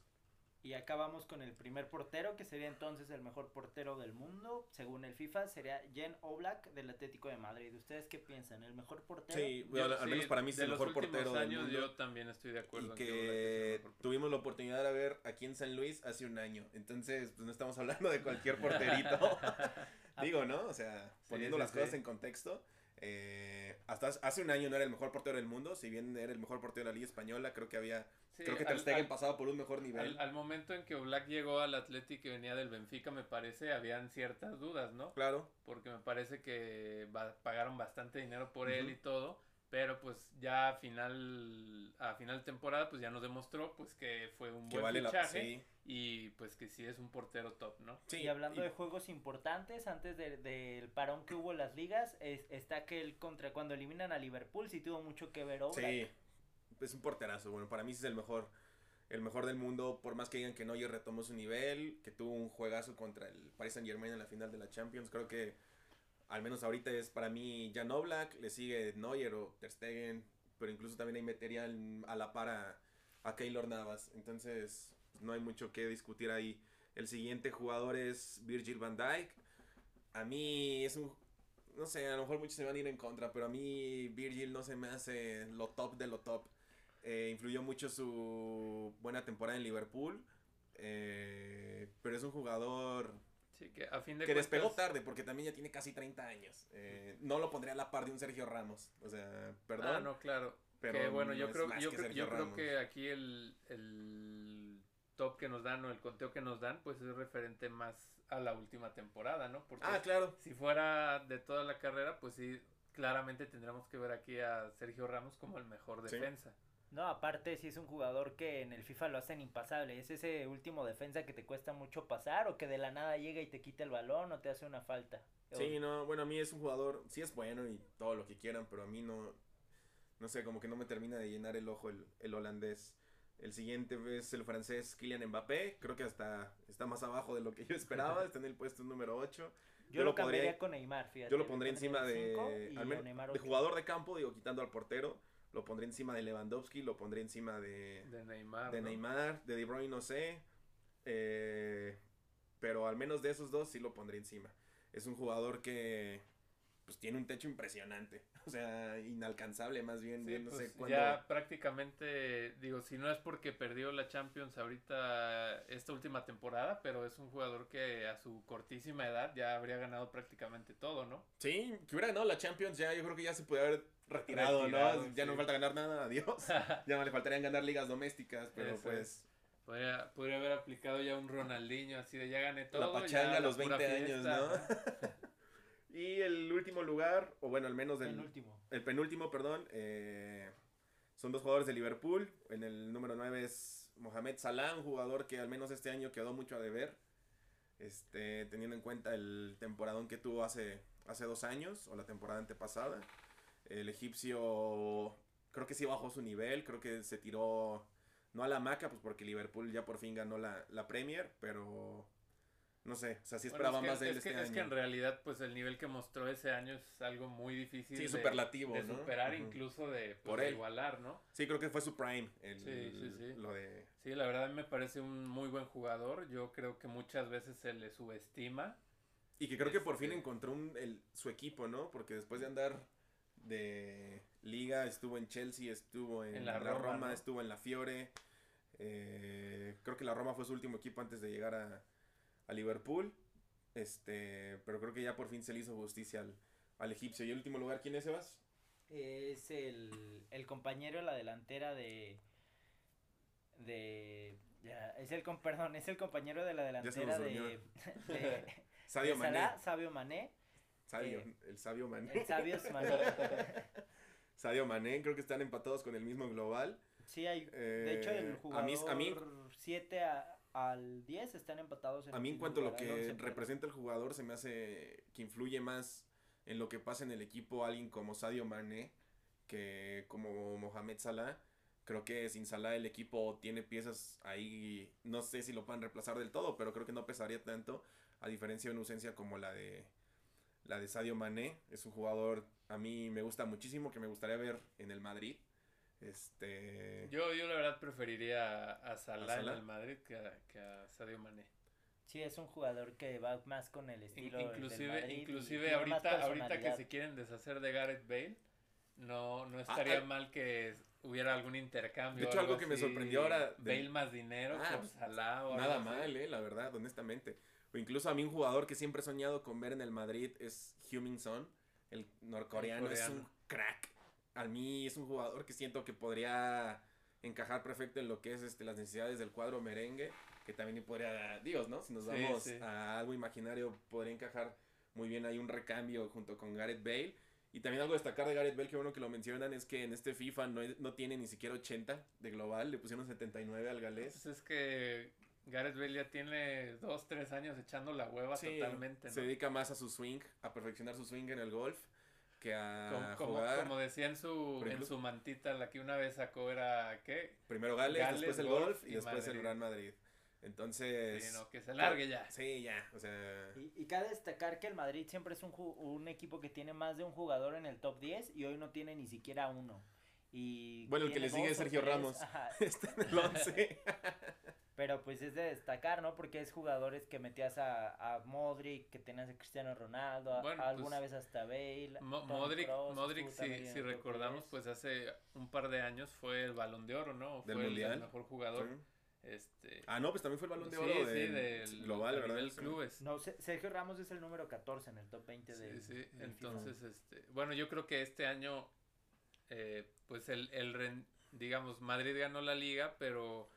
Y acá vamos con el primer portero, que sería entonces el mejor portero del mundo, según el FIFA, sería Jen Oblak del Atlético de Madrid. ¿Ustedes qué piensan? ¿El mejor portero? sí, Yo- al sí, menos para mí es el mejor portero del años mundo. yo también estoy de acuerdo y que el que tuvimos la oportunidad de ver aquí en San Luis hace un año. Entonces, pues no estamos hablando de cualquier porterito. Digo, ¿no? O sea, poniendo sí, las cosas en contexto. eh, hasta hace un año no era el mejor portero del mundo. Si bien era el mejor portero de la Liga Española, creo que había. Sí, creo que Ter Stegen al- pasaba por un mejor nivel. Al, al momento en que Oblak llegó al Atlético y venía del Benfica, me parece, habían ciertas dudas, ¿no? Claro. Porque me parece que pagaron bastante dinero por él y todo, pero pues ya a final, a final de temporada, pues ya nos demostró pues que fue un Que buen vale la sí. y pues que sí es un portero top, ¿no? Sí, y hablando y- de juegos importantes, antes de- del parón que hubo en las ligas, es- está aquel contra cuando eliminan a Liverpool, sí tuvo mucho que ver Oblak. Sí, es un porterazo. Bueno, para mí sí es el mejor. el mejor del mundo, por más que digan que Neuer retomó su nivel, que tuvo un juegazo contra el Paris Saint Germain en la final de la Champions, creo que al menos ahorita es para mí Jan Oblak, le sigue Neuer o Ter Stegen, pero incluso también hay metería a la par a, a Keylor Navas, entonces no hay mucho que discutir ahí. El siguiente jugador es Virgil van Dijk. A mí es un no sé, a lo mejor muchos se van a ir en contra, pero a mí Virgil no se me hace lo top de lo top. Eh, influyó mucho su buena temporada en Liverpool. Eh, pero es un jugador sí, que, a fin de que despegó tarde porque también ya tiene casi 30 años. Eh, no lo pondría a la par de un Sergio Ramos. O sea, perdón. Ah, no, claro. Pero bueno, yo, creo, yo, que yo creo que aquí el, el top que nos dan o el conteo que nos dan, pues es referente más a la última temporada, ¿no? Porque ah, claro. Si fuera de toda la carrera, pues sí, claramente tendríamos que ver aquí a Sergio Ramos como el mejor defensa. No, aparte si es un jugador que en el FIFA lo hacen impasable, es ese último defensa que te cuesta mucho pasar o que de la nada llega y te quita el balón o te hace una falta. Sí, no, bueno, a mí es un jugador, sí es bueno y todo lo que quieran, pero a mí no, no sé, como que no me termina de llenar el ojo el, el holandés. El siguiente es el francés Kylian Mbappé. Creo que hasta está más abajo de lo que yo esperaba. está en el puesto número 8. Yo, lo cambiaría con Neymar, fíjate. Yo lo pondría encima de, de jugador de campo, digo, quitando al portero lo pondré encima de Lewandowski, lo pondré encima de, de Neymar. De Neymar, de De Bruyne, no sé. Eh, pero al menos de esos dos sí lo pondré encima. Es un jugador que pues tiene un techo impresionante, o sea, inalcanzable más bien, no pues, sé Ya prácticamente, digo, si no es porque perdió la Champions ahorita esta última temporada, pero es un jugador que a su cortísima edad ya habría ganado prácticamente todo, ¿no? Sí, que hubiera ganado la Champions ya, yo creo que ya se puede haber retirado, ¿no? Ya no falta ganar nada, adiós. ya no le faltarían ganar ligas domésticas, pero pues... Podría, podría, haber aplicado ya un Ronaldinho, así de ya gané todo. La pachanga a los 20 años, ¿no? y el último lugar, o bueno, al menos el penúltimo, el penúltimo perdón, eh, son dos jugadores de Liverpool. En el número 9 es Mohamed Salah, un jugador que al menos este año quedó mucho a deber. Este, teniendo en cuenta el temporadón que tuvo hace, hace dos años, o la temporada antepasada. El egipcio creo que sí bajó su nivel, creo que se tiró no a la maca, pues porque Liverpool ya por fin ganó la, la Premier, pero no sé, o sea, sí esperaba más de él es que, este Es que en realidad, pues el nivel que mostró ese año es algo muy difícil sí, superlativo, de superar, incluso de, pues, por igualar, ¿no? Sí, creo que fue su prime, el, sí, sí, sí. lo de... Sí, la verdad me parece un muy buen jugador, yo creo que muchas veces se le subestima. Y que creo que por fin este encontró un, el, su equipo, ¿no? Porque después de andar de liga, estuvo en Chelsea, estuvo en, la, Roma, estuvo en la Fiore. Eh, creo que la Roma fue su último equipo antes de llegar a, a, Liverpool. Este, pero creo que ya por fin se le hizo justicia al, al egipcio. ¿Y el último lugar quién es, Sebas? Es el, el compañero en la delantera de. de. Ya, es el perdón, es el compañero de la delantera de, de, Sadio Mané. Sabio Mané Sabio, eh, el sabio Mané. El sabio Mané. Sadio Mané, creo que están empatados con el mismo global. Sí, hay, de hecho el jugador eh, a mí, 7 al 10 están empatados. En a mí en cuanto a lo que representa el jugador se me hace que influye más en lo que pasa en el equipo alguien como Sadio Mané que como Mohamed Salah. Creo que sin Salah el equipo tiene piezas ahí, no sé si lo puedan reemplazar del todo, pero creo que no pesaría tanto, a diferencia de una ausencia como la de la de Sadio Mané. Es un jugador a mí me gusta muchísimo, que me gustaría ver en el Madrid. Este... Yo, yo la verdad preferiría a Salah, en el Madrid que a, Sadio Mané. Sí, es un jugador que va más con el estilo inclusive, del Madrid Inclusive ahorita, ahorita que se quieren deshacer de Gareth Bale, no, no estaría ah, mal que hubiera algún intercambio. De hecho, algo, que me sorprendió ahora... Bale más dinero ah, pues, Salah o Nada mal, eh, la verdad, honestamente. O incluso a mí un jugador que siempre he soñado con ver en el Madrid es Heung-Min Son, el norcoreano, es un crack. A mí es un jugador que siento que podría encajar perfecto en lo que es este, las necesidades del cuadro merengue, que también podría, Dios, ¿no? Si nos vamos a algo imaginario, podría encajar muy bien ahí un recambio junto con Gareth Bale. Y también algo destacar de Gareth Bale, que bueno que lo mencionan, es que en este FIFA no, no tiene ni siquiera 80 de global, le pusieron 79 al galés. Pues es que Gareth Bale ya tiene dos, tres años echando la hueva totalmente. Se dedica más a su swing, a perfeccionar su swing en el golf, que a Como, jugar. como decía en su, en su mantita, la que una vez sacó era, ¿qué? Primero Gales, Gales, después el golf y, y después el. Real Madrid. Entonces. Sí, no, que se largue ya. Sí, ya. O sea. Y, y cabe destacar que el Madrid siempre es un, ju- un equipo que tiene más de un jugador en el top 10 y hoy no tiene ni siquiera uno. Y Bueno, el que le sigue es Sergio tres, Ramos. Está en el 11. pero pues es de destacar, ¿no? Porque es jugadores que metías a, a Modric, que tenías a Cristiano Ronaldo, a- Bueno, alguna pues, vez hasta Bale. Mo- Modric, Modric si, si recordamos, 10. pues hace un par de años fue el balón de oro, ¿no? Fue Del el- Mundial. el mejor jugador. Sí. Este, Ah, no, pues también fue el balón de sí, oro sí, del del global, ¿verdad? Sí. clubes. No, Se- Sergio Ramos es el número 14 en el top 20 Sí, del, sí, del FIFA. entonces, este, bueno, yo creo que este año, eh, pues el, el, ren- digamos, Madrid ganó la liga, pero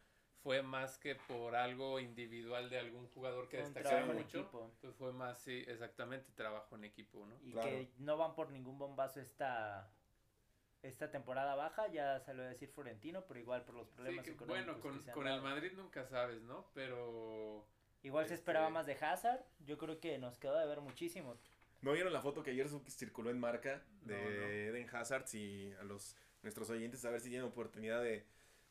fue más que por algo individual de algún jugador que destacaba mucho, equipo. pues fue más, sí, exactamente, trabajo en equipo, ¿no? Y Claro. que no van por ningún bombazo esta, esta temporada baja, ya salió a decir Florentino, pero igual por los Sí, problemas que, económicos bueno, con, que se han con el. Madrid nunca sabes, ¿no? Pero... Igual se este- esperaba más de Hazard, yo creo que nos quedó de ver muchísimo. ¿No vieron la foto que ayer circuló en marca de No, no. Eden Hazard? Y a los nuestros oyentes a ver si tienen oportunidad de,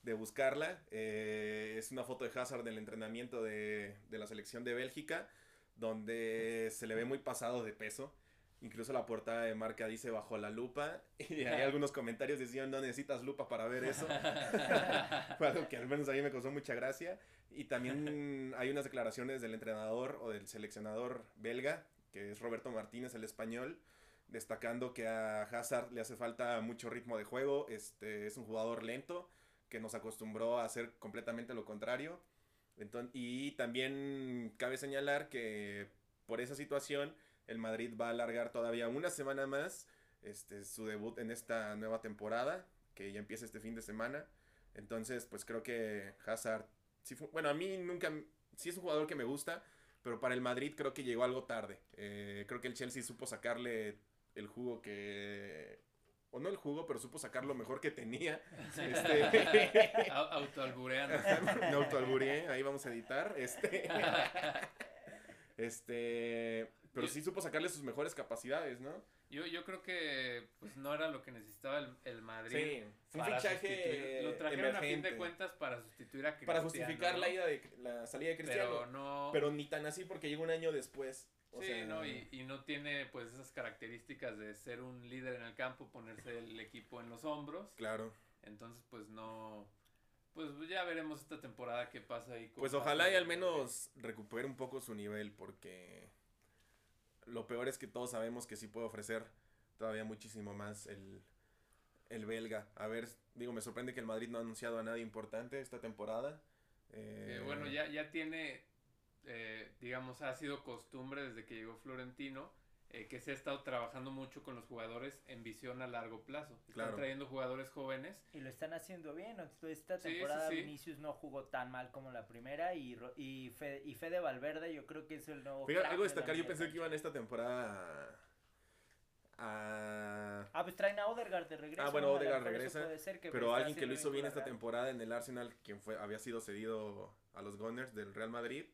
de buscarla. Eh, es una foto de Hazard del entrenamiento de, de la selección de Bélgica, donde se le ve muy pasado de peso. Incluso la portada de marca dice bajo la lupa. Y hay algunos comentarios decían no necesitas lupa para ver eso. Fue algo que al menos a mí me causó mucha gracia. Y también hay unas declaraciones del entrenador o del seleccionador belga, que es Roberto Martínez, el español, destacando que a Hazard le hace falta mucho ritmo de juego. Este es un jugador lento que nos acostumbró a hacer completamente lo contrario. Enton- y también cabe señalar que por esa situación el Madrid va a alargar todavía una semana más este, su debut en esta nueva temporada, que ya empieza este fin de semana. Entonces, pues creo que Hazard, sí bueno, a mí nunca, sí es un jugador que me gusta, pero para el Madrid creo que llegó algo tarde. Eh, creo que el Chelsea supo sacarle el jugo que... O no el jugo, pero supo sacar lo mejor que tenía. Este, Au- Autoalbureando. me autoalbureé, ahí vamos a editar. Este, este, pero sí supo sacarle sus mejores capacidades, ¿no? Yo, yo creo que pues no era lo que necesitaba el, el Madrid. Sí, fue un fichaje Lo trajeron a fin de cuentas para sustituir a Cristiano. Para justificar ¿no? la ida de la salida de Cristiano. Pero no. Pero ni tan así porque llegó un año después. O sí, sea, no, y, y no tiene pues esas características de ser un líder en el campo, ponerse el equipo en los hombros. Claro. Entonces, pues no. Pues ya veremos esta temporada qué pasa ahí. con Pues ojalá y al menos recupere un poco su nivel porque lo peor es que todos sabemos que sí puede ofrecer todavía muchísimo más el, el belga. A ver, digo, me sorprende que el Madrid no ha anunciado a nadie importante esta temporada. Eh, Eh, bueno, ya, ya tiene, eh, digamos, ha sido costumbre desde que llegó Florentino eh, que se ha estado trabajando mucho con los jugadores en visión a largo plazo. Están Claro. trayendo jugadores jóvenes. Y lo están haciendo bien. Esta temporada sí, sí. Vinicius no jugó tan mal como la primera. Y, y, Fe, y Fede Valverde, yo creo que es el nuevo. Fíjate, algo de destacar, yo pensé que iban esta temporada a... a- Ah, pues traen a Odegaard de regreso. Ah, bueno, Odegaard regresa, puede ser que pero alguien que lo hizo bien esta Real. temporada en el Arsenal, quien fue había sido cedido a los Gunners del Real Madrid,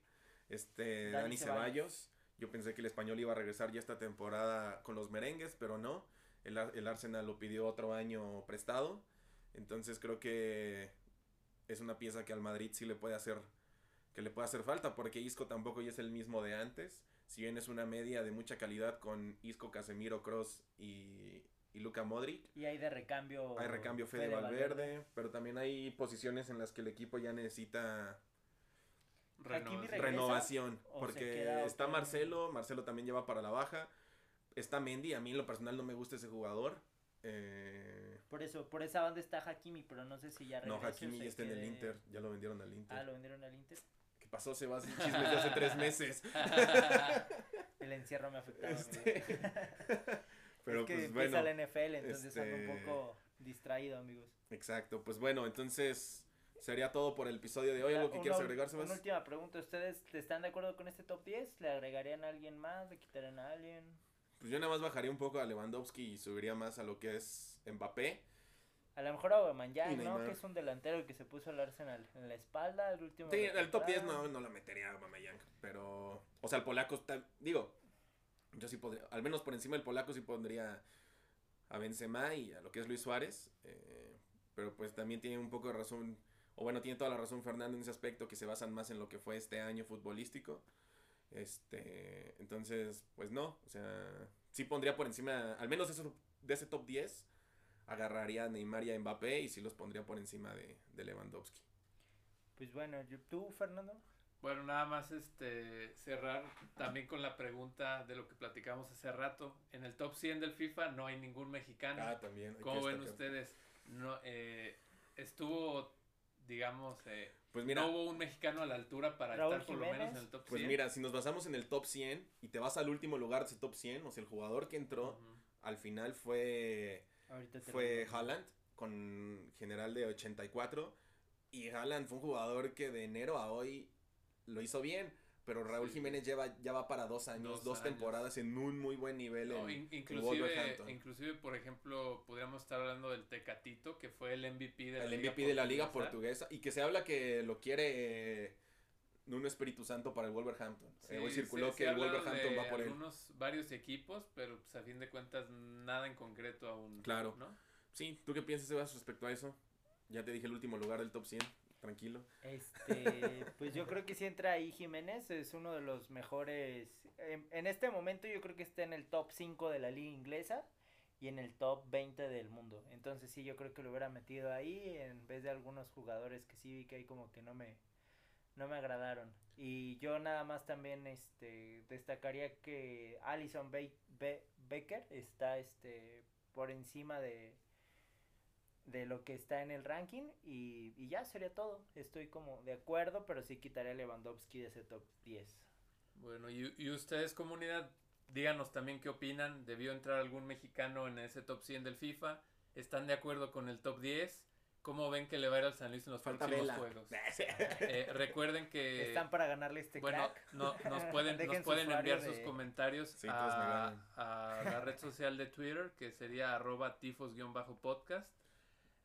este Dani Dani, Ceballos. Ceballos. Yo pensé que el español iba a regresar ya esta temporada con los merengues, pero no. El, el Arsenal lo pidió otro año prestado. Entonces creo que es una pieza que al Madrid sí le puede hacer que le puede hacer falta porque Isco tampoco ya es el mismo de antes. Si bien es una media de mucha calidad con Isco, Casemiro, Cross y, y Luka Modric. Y hay de recambio. Hay recambio Fede, Valverde, pero también hay posiciones en las que el equipo ya necesita Renovación. ¿Regresa? renovación. ¿O se Porque queda está? Marcelo, Marcelo también lleva para la baja. Está Mendy, a mí en lo personal no me gusta ese jugador. Eh, Por eso, por esa banda está Hakimi, pero no sé si ya no, regresa. o Hakimi ya está en el Inter, ya lo vendieron al Inter. Ah, lo vendieron al Inter. ¿Qué pasó? Se va a chismes de hace tres meses. El encierro me ha afectado. Este. Pero es que pues bueno. la NFL, entonces ando este- un poco distraído, amigos. Exacto, pues bueno, entonces sería todo por el episodio de hoy. ¿Algo que Una- quieras agregar, Una última pregunta. ¿Ustedes están de acuerdo con este top 10? ¿Le agregarían a alguien más? ¿Le quitarían a alguien? Pues yo nada más bajaría un poco a Lewandowski y subiría más a lo que es Mbappé. A lo mejor a Aubameyang, ¿no? Que es un delantero que se puso al Arsenal en la espalda el último. Sí, el top 10 temporada. no, no la metería a Aubameyang, pero... O sea, el polaco está... Digo, yo sí podría... Al menos por encima del polaco sí pondría a Benzema y a lo que es Luis Suárez. Eh, pero pues también tiene un poco de razón, o bueno, tiene toda la razón Fernando en ese aspecto, que se basan más en lo que fue este año futbolístico. Este, entonces, pues no, o sea, sí pondría por encima, al menos eso, de ese top 10, agarraría a Neymar y a Mbappé y sí los pondría por encima de, de Lewandowski. Pues bueno, ¿tú, Fernando? Bueno, nada más este cerrar también con la pregunta de lo que platicamos hace rato. En el top 100 del FIFA no hay ningún mexicano. Ah, también. ¿Cómo ven ustedes? No, eh, estuvo, digamos, eh, pues mira, no hubo un mexicano a la altura para estar por lo menos en el top 100. Pues mira, si nos basamos en el top 100 y te vas al último lugar de ese top 100, o sea, el jugador que entró al final fue, fue Haaland con general de 84. Y Haaland fue un jugador que de enero a hoy lo hizo bien. Pero Raúl Jiménez lleva, ya va para dos años, dos, temporadas en un muy buen nivel en, inclusive, inclusive, por ejemplo, podríamos estar hablando del Tecatito, que fue el MVP de la, el Liga, MVP de la Liga Portuguesa. Y que se habla que lo quiere eh, un Espíritu Santo para el Wolverhampton. Sí, hoy circuló que el Wolverhampton va por él. Algunos, varios equipos, pero pues, a fin de cuentas nada en concreto aún. Claro. ¿no? Sí, ¿tú qué piensas, Sebas, respecto a eso? Ya te dije el último lugar del top 100 tranquilo. Este, pues yo creo que si entra ahí Jiménez, es uno de los mejores. En, este momento yo creo que está en el top 5 de la liga inglesa y en el top 20 del mundo. Entonces sí, yo creo que lo hubiera metido ahí en vez de algunos jugadores que sí vi que ahí como que no me no me agradaron. Y yo nada más también este destacaría que Alison Becker está este por encima de de lo que está en el ranking y, y, ya sería todo. Estoy como de acuerdo, pero sí quitaré a Lewandowski de ese top 10. Bueno, y, y ustedes comunidad, díganos también qué opinan. ¿Debió entrar algún mexicano en ese top 100 del FIFA? ¿Están de acuerdo con el top 10? ¿Cómo ven que le va a ir al San Luis en los próximos juegos? Eh, recuerden que... Están para ganarle este bueno, No, nos pueden, nos pueden enviar sus comentarios a, a, la red social de Twitter, que sería arroba tifos-podcast.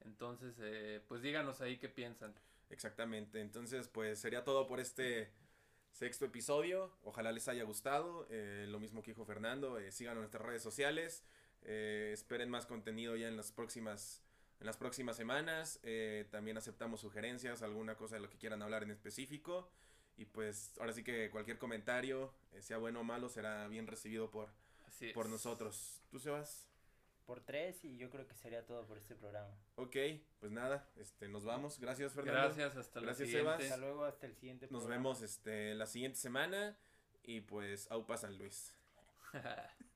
Entonces, eh, pues díganos ahí qué piensan. Exactamente, entonces pues sería todo por este sexto episodio. Ojalá les haya gustado. Eh, lo mismo que dijo Fernando, eh, sigan nuestras redes sociales. esperen más contenido ya en las próximas, en las próximas semanas. también aceptamos sugerencias, alguna cosa de lo que quieran hablar en específico. Y pues ahora sí que cualquier comentario, sea bueno o malo, será bien recibido por, por nosotros. ¿Tú, Sebas? Por tres y yo creo que sería todo por este programa. Ok, pues nada, este, nos vamos. Gracias, Fernando. Gracias, hasta Gracias, siguiente. Hasta luego, hasta el siguiente programa. Nos vemos este, la siguiente semana y pues, au San Luis.